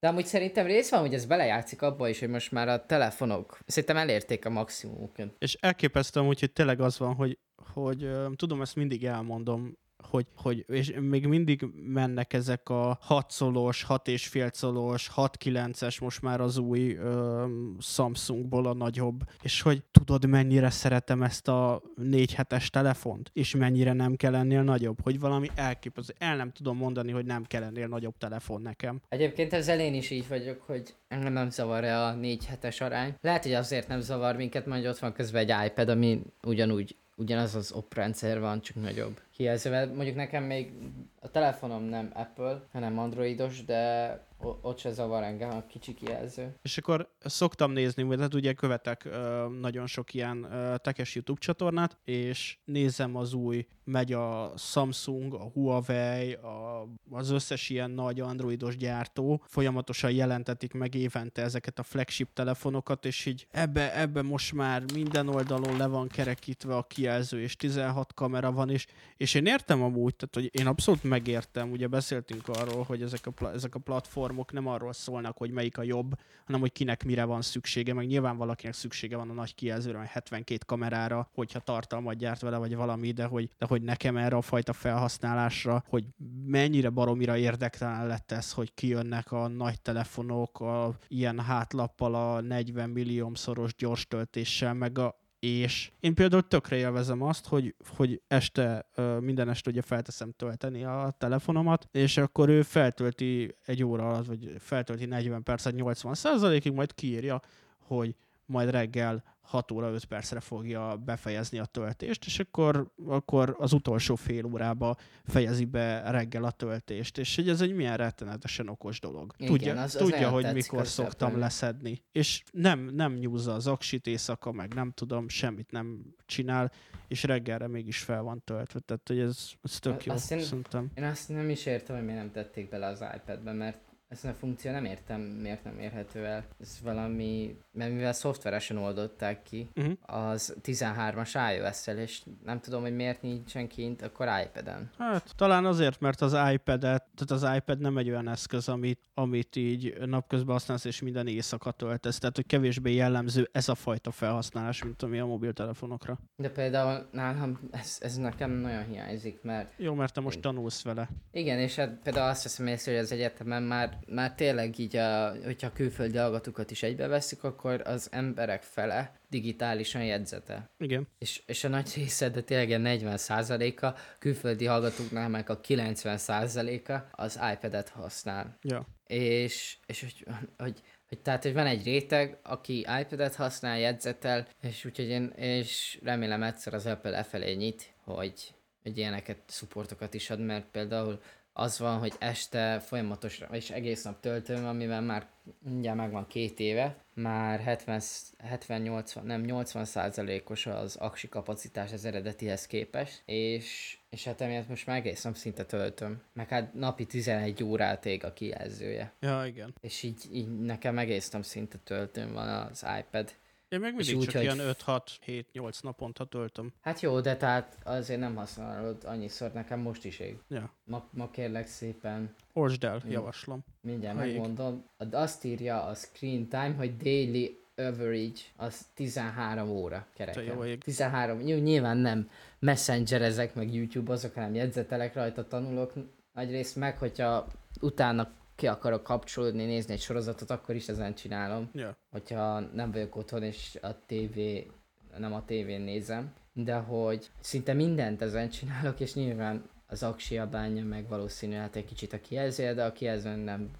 De amúgy szerintem rész van, hogy ez belejátszik abba is, hogy most már a telefonok szerintem elérték a maximumukat. És elképesztően úgy, hogy tényleg az van, hogy, hogy tudom, ezt mindig elmondom, hogy, hogy és még mindig mennek ezek a 6 szolos, 6 és fél szolos, 6-9-es most már az új ö, Samsungból a nagyobb, és hogy tudod mennyire szeretem ezt a 4 hetes telefont, és mennyire nem kell ennél nagyobb, hogy valami elképesztő, el nem tudom mondani, hogy nem kell ennél nagyobb telefon nekem. Egyébként ezzel én is így vagyok, hogy engem nem zavar-e a 4 hetes arány. Lehet, hogy azért nem zavar minket, mert ott van közben egy iPad, ami ugyanúgy ugyanaz az oprendszer van, csak nagyobb kijelzővel. Mondjuk nekem még a telefonom nem Apple, hanem androidos, de ott se zavar engem a kicsi kijelző. És akkor szoktam nézni, mert hát ugye követek ö, nagyon sok ilyen ö, tekes YouTube csatornát, és nézem az új, megy a Samsung, a Huawei, a, az összes ilyen nagy androidos gyártó, folyamatosan jelentetik meg évente ezeket a flagship telefonokat, és így ebbe, ebbe most már minden oldalon le van kerekítve a kijelző, és 16 kamera van, és, és én értem amúgy, tehát hogy én abszolút megértem, ugye beszéltünk arról, hogy ezek a, pla- ezek a platformok nem arról szólnak, hogy melyik a jobb, hanem hogy kinek mire van szüksége, meg nyilván valakinek szüksége van a nagy kijelzőre, vagy 72 kamerára, hogyha tartalmat gyárt vele, vagy valami, de hogy, de hogy nekem erre a fajta felhasználásra, hogy mennyire baromira érdektelen lett ez, hogy kijönnek a nagy telefonok, a ilyen hátlappal a 40 milliómszoros gyors töltéssel, meg a és én például tökre élvezem azt, hogy, hogy este, minden este ugye felteszem tölteni a telefonomat, és akkor ő feltölti egy óra alatt, vagy feltölti 40 percet 80 ig majd kiírja, hogy majd reggel 6 óra 5 percre fogja befejezni a töltést, és akkor, akkor az utolsó fél órába fejezi be reggel a töltést, és hogy ez egy milyen rettenetesen okos dolog. Igen, tudja, az, az tudja hogy mikor szoktam leszedni, és nem, nem nyúzza az aksit éjszaka, meg nem tudom, semmit nem csinál, és reggelre mégis fel van töltve, tehát hogy ez, ez tök jó, Azt én- szerintem. Én azt nem is értem, hogy miért nem tették bele az iPad-be, mert ezt a funkció nem értem, miért nem érhető el. Ez valami, mert mivel szoftveresen oldották ki, Uh-huh. az 13-as iOS-szel, és nem tudom, hogy miért nincsen kint, akkor iPad-en. Hát talán azért, mert az iPad-et, tehát az iPad nem egy olyan eszköz, amit, amit így napközben használsz, és minden éjszaka töltesz. Tehát, hogy kevésbé jellemző ez a fajta felhasználás, mint ami a mobiltelefonokra. De például nálam ez, ez nekem nagyon hiányzik, mert Jó, mert te most tanulsz vele. Igen, és hát például azt veszem észre, hogy az egyetemen már, már tényleg így, a, hogyha külföldi hallgatókat is egybeveszik, akkor az emberek fele digitálisan jegyzete. Igen. És, és a nagy része, de tényleg ilyen 40%-a, külföldi hallgatóknál meg a 90%-a az iPad-et használ. Ja. És, és hogy, hogy, hogy, tehát, hogy van egy réteg, aki iPad-et használ, jegyzetel, és úgyhogy én, és remélem egyszer az Apple e felé nyit, hogy, hogy ilyeneket, supportokat is ad, mert például az van, hogy este folyamatosan, és egész nap töltöm, amivel már mindjárt megvan két éve, már 70, 70 80, nem 80 százalékos az aksi kapacitás az eredetihez képest, és, és hát emiatt most már egész nap szinte töltöm. Meg hát napi 11 órát ég a kijelzője. Ja, igen. És így, így nekem egész nap szinte töltőm van az iPad. Én meg És mindig úgy, csak hogy- ilyen 5-6-7-8 naponta töltöm. Hát jó, de tehát azért nem használod annyiszor, nekem most is ég. Ja. Ma, ma kérlek szépen, Olsd el, Jó. javaslom. mindjárt Ha ég. megmondom. A- Azt írja a screen time, hogy daily average az 13 óra jó kereken. ég. 13, Ny- nyilván nem messengerezek, meg YouTube azok, hanem jegyzetelek rajta, tanulok nagyrészt meg, hogyha utána ki akarok kapcsolódni, nézni egy sorozatot, akkor is ezen csinálom. Ja. hogyha nem vagyok otthon és a tévé, nem a tévén nézem, de hogy szinte mindent ezen csinálok, és nyilván az aksi a bánja meg valószínű hát egy kicsit a kijelzője, de a kijelzőn nem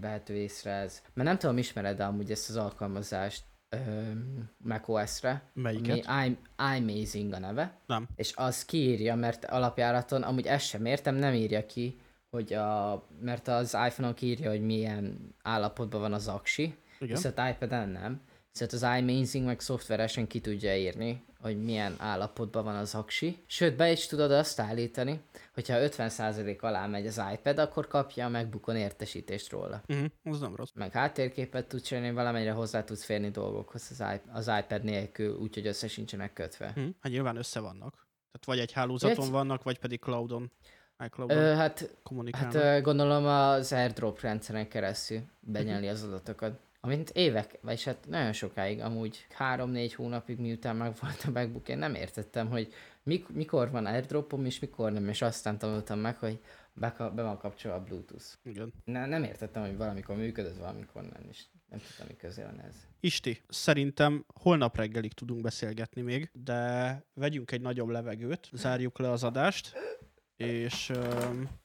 vehető észre ez. Mert nem tudom, ismered amúgy ezt az alkalmazást öm, macOS-re, ami Melyiket? i- iMazing a neve, Nem. és az kiírja, mert alapjáraton amúgy ezt sem értem, nem írja ki, hogy a, mert az iPhone-on kiírja, hogy milyen állapotban van az aksi, Igen. Viszont iPad-en nem. Viszont az iMazing meg szoftveresen ki tudja írni, hogy milyen állapotban van az aksi. Sőt, be is tudod azt állítani, hogyha 50% alá megy az iPad, akkor kapja a MacBookon értesítést róla. Uh-huh. Az nem rossz. Meg háttérképet tudsz csinálni, valamennyire hozzá tudsz férni dolgokhoz az, iP- az iPad nélkül, úgyhogy össze sincsenek kötve. Uh-huh. Hát nyilván össze vannak. Tehát vagy egy hálózaton Egy- vannak, vagy pedig cloudon. iCloudon Ö, hát, hát ö, gondolom az AirDrop rendszeren keresztül benyeli az adatokat. Amint évek, vagyis hát nagyon sokáig, amúgy 3-4 hónapig miután megvolt a MacBook, én nem értettem, hogy mik- mikor van AirDropom és mikor nem, és aztán tanultam meg, hogy be, be van kapcsolva a Bluetooth. Igen. Ne, nem értettem, hogy valamikor működött, valamikor nem, és nem tudtam, mi közé van ez. Isti, szerintem holnap reggelig tudunk beszélgetni még, de vegyünk egy nagyobb levegőt, zárjuk le az adást, és,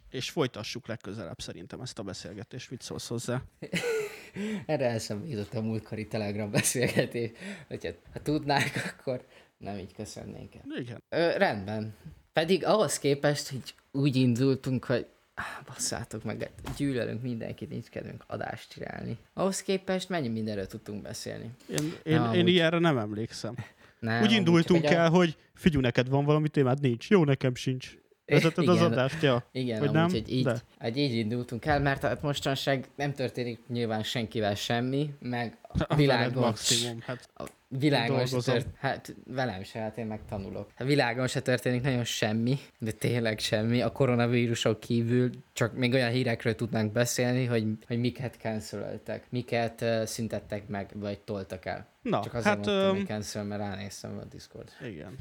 és folytassuk legközelebb szerintem ezt a beszélgetést. Mit szólsz hozzá? Erre eszembe jutott a múltkori Telegram beszélgetés, hogyha ha tudnák, akkor nem így köszönnék el. Igen. Ö, rendben. Pedig ahhoz képest, hogy úgy indultunk, hogy áh, basszátok meg, gyűlölünk mindenkit, nincs kedvünk adást csinálni. Ahhoz képest mennyi mindenről tudtunk beszélni. Én, én, Na, én amúgy. ilyenre nem emlékszem. Nem, Úgy indultunk csak egy a- el, hogy figyú, neked van valami témád? Nincs. Jó, nekem sincs. Vezeted az Igen. adást? Ja. Igen, Vagy nem? hogy így, De. hogy így indultunk el, mert hát mostanság nem történik nyilván senkivel semmi, meg a világon, maximum. Hát, a világon se tört, hát velem se, hát én meg tanulok. A világon se történik nagyon semmi, de tényleg semmi. A koronavírusok kívül csak még olyan hírekről tudnánk beszélni, hogy, hogy miket cancelöltek, miket uh, szüntettek meg, vagy toltak el. na, Csak azért hát mondtam, öm, hogy cancel, mert ránéztem a Discord. igen.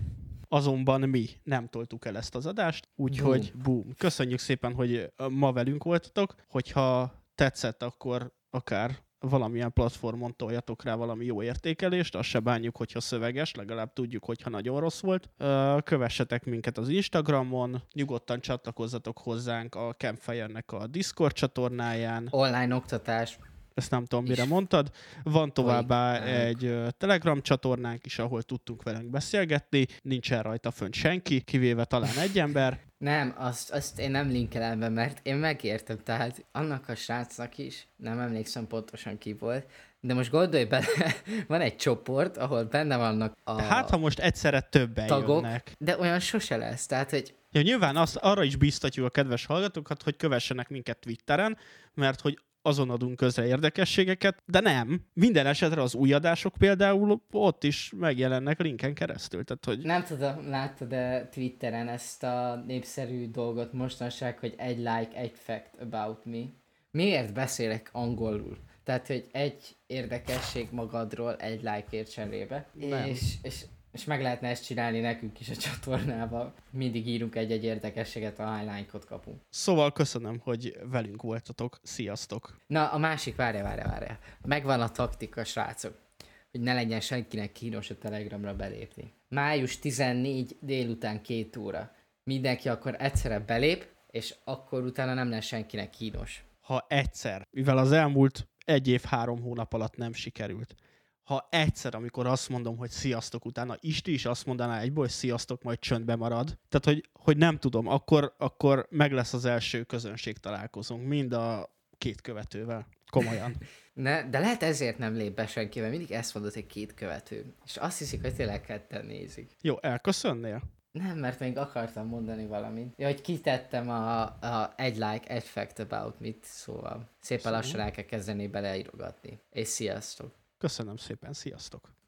Azonban mi nem toltuk el ezt az adást, úgyhogy boom. Köszönjük szépen, hogy ma velünk voltatok. Hogyha tetszett, akkor akár valamilyen platformon toljatok rá valami jó értékelést, azt se bánjuk, hogyha szöveges, legalább tudjuk, hogyha nagyon rossz volt. Kövessetek minket az Instagramon, nyugodtan csatlakozzatok hozzánk a Campfire-nek a Discord csatornáján, Online oktatás. Ezt nem tudom, mire mondtad. Van továbbá egy Telegram csatornánk is, ahol tudtunk velünk beszélgetni. Nincsen rajta fönt senki, kivéve talán egy ember. Nem, azt, azt én nem linkelem be, mert én megértem, tehát annak a srácnak is, nem emlékszem pontosan ki volt, de most gondolj bele, van egy csoport, ahol benne vannak a De hát, ha most egyszerre többen tagok, jönnek. de olyan sose lesz, tehát hogy Ja, nyilván azt, arra is biztatjuk a kedves hallgatókat, hogy kövessenek minket Twitteren, mert hogy azon adunk közre érdekességeket, de nem. Minden esetre az új adások például ott is megjelennek linken keresztül. Tehát, hogy nem tudom, láttad-e Twitteren ezt a népszerű dolgot mostanság, hogy egy like, egy fact about me. Miért beszélek angolul? Tehát, hogy egy érdekesség magadról egy like-ért cserébe. Nem. És, és, és meg lehetne ezt csinálni nekünk is a csatornában. Mindig írunk egy-egy érdekességet, a like-ot kapunk. Szóval köszönöm, hogy velünk voltatok. Sziasztok! Na, a másik, várja, várja, várja. Megvan a taktika, srácok, hogy ne legyen senkinek kínos a Telegramra belépni. Május 14 délután két óra. Mindenki akkor egyszerre belép, és akkor utána nem lesz senkinek kínos. Ha egyszer, mivel az elmúlt egy év, három hónap alatt nem sikerült, ha egyszer, amikor azt mondom, hogy sziasztok, utána Isti is azt mondaná egyből, hogy sziasztok, majd csöndbe marad. Tehát, hogy, hogy nem tudom, akkor, akkor meg lesz az első közönség találkozunk, mind a két követővel. Komolyan. Ne, de lehet ezért nem lép be senki, mert mindig ezt mondod, hogy két követő. És azt hiszik, hogy tényleg ketten nézik. Jó, elköszönnél? Nem, mert még akartam mondani valamit. Ja, hogy kitettem a, a egy like, egy fact about mit, szóval szépen Szóval? lassan el kell kezdeni beleírogatni. És sziasztok! Köszönöm szépen, sziasztok!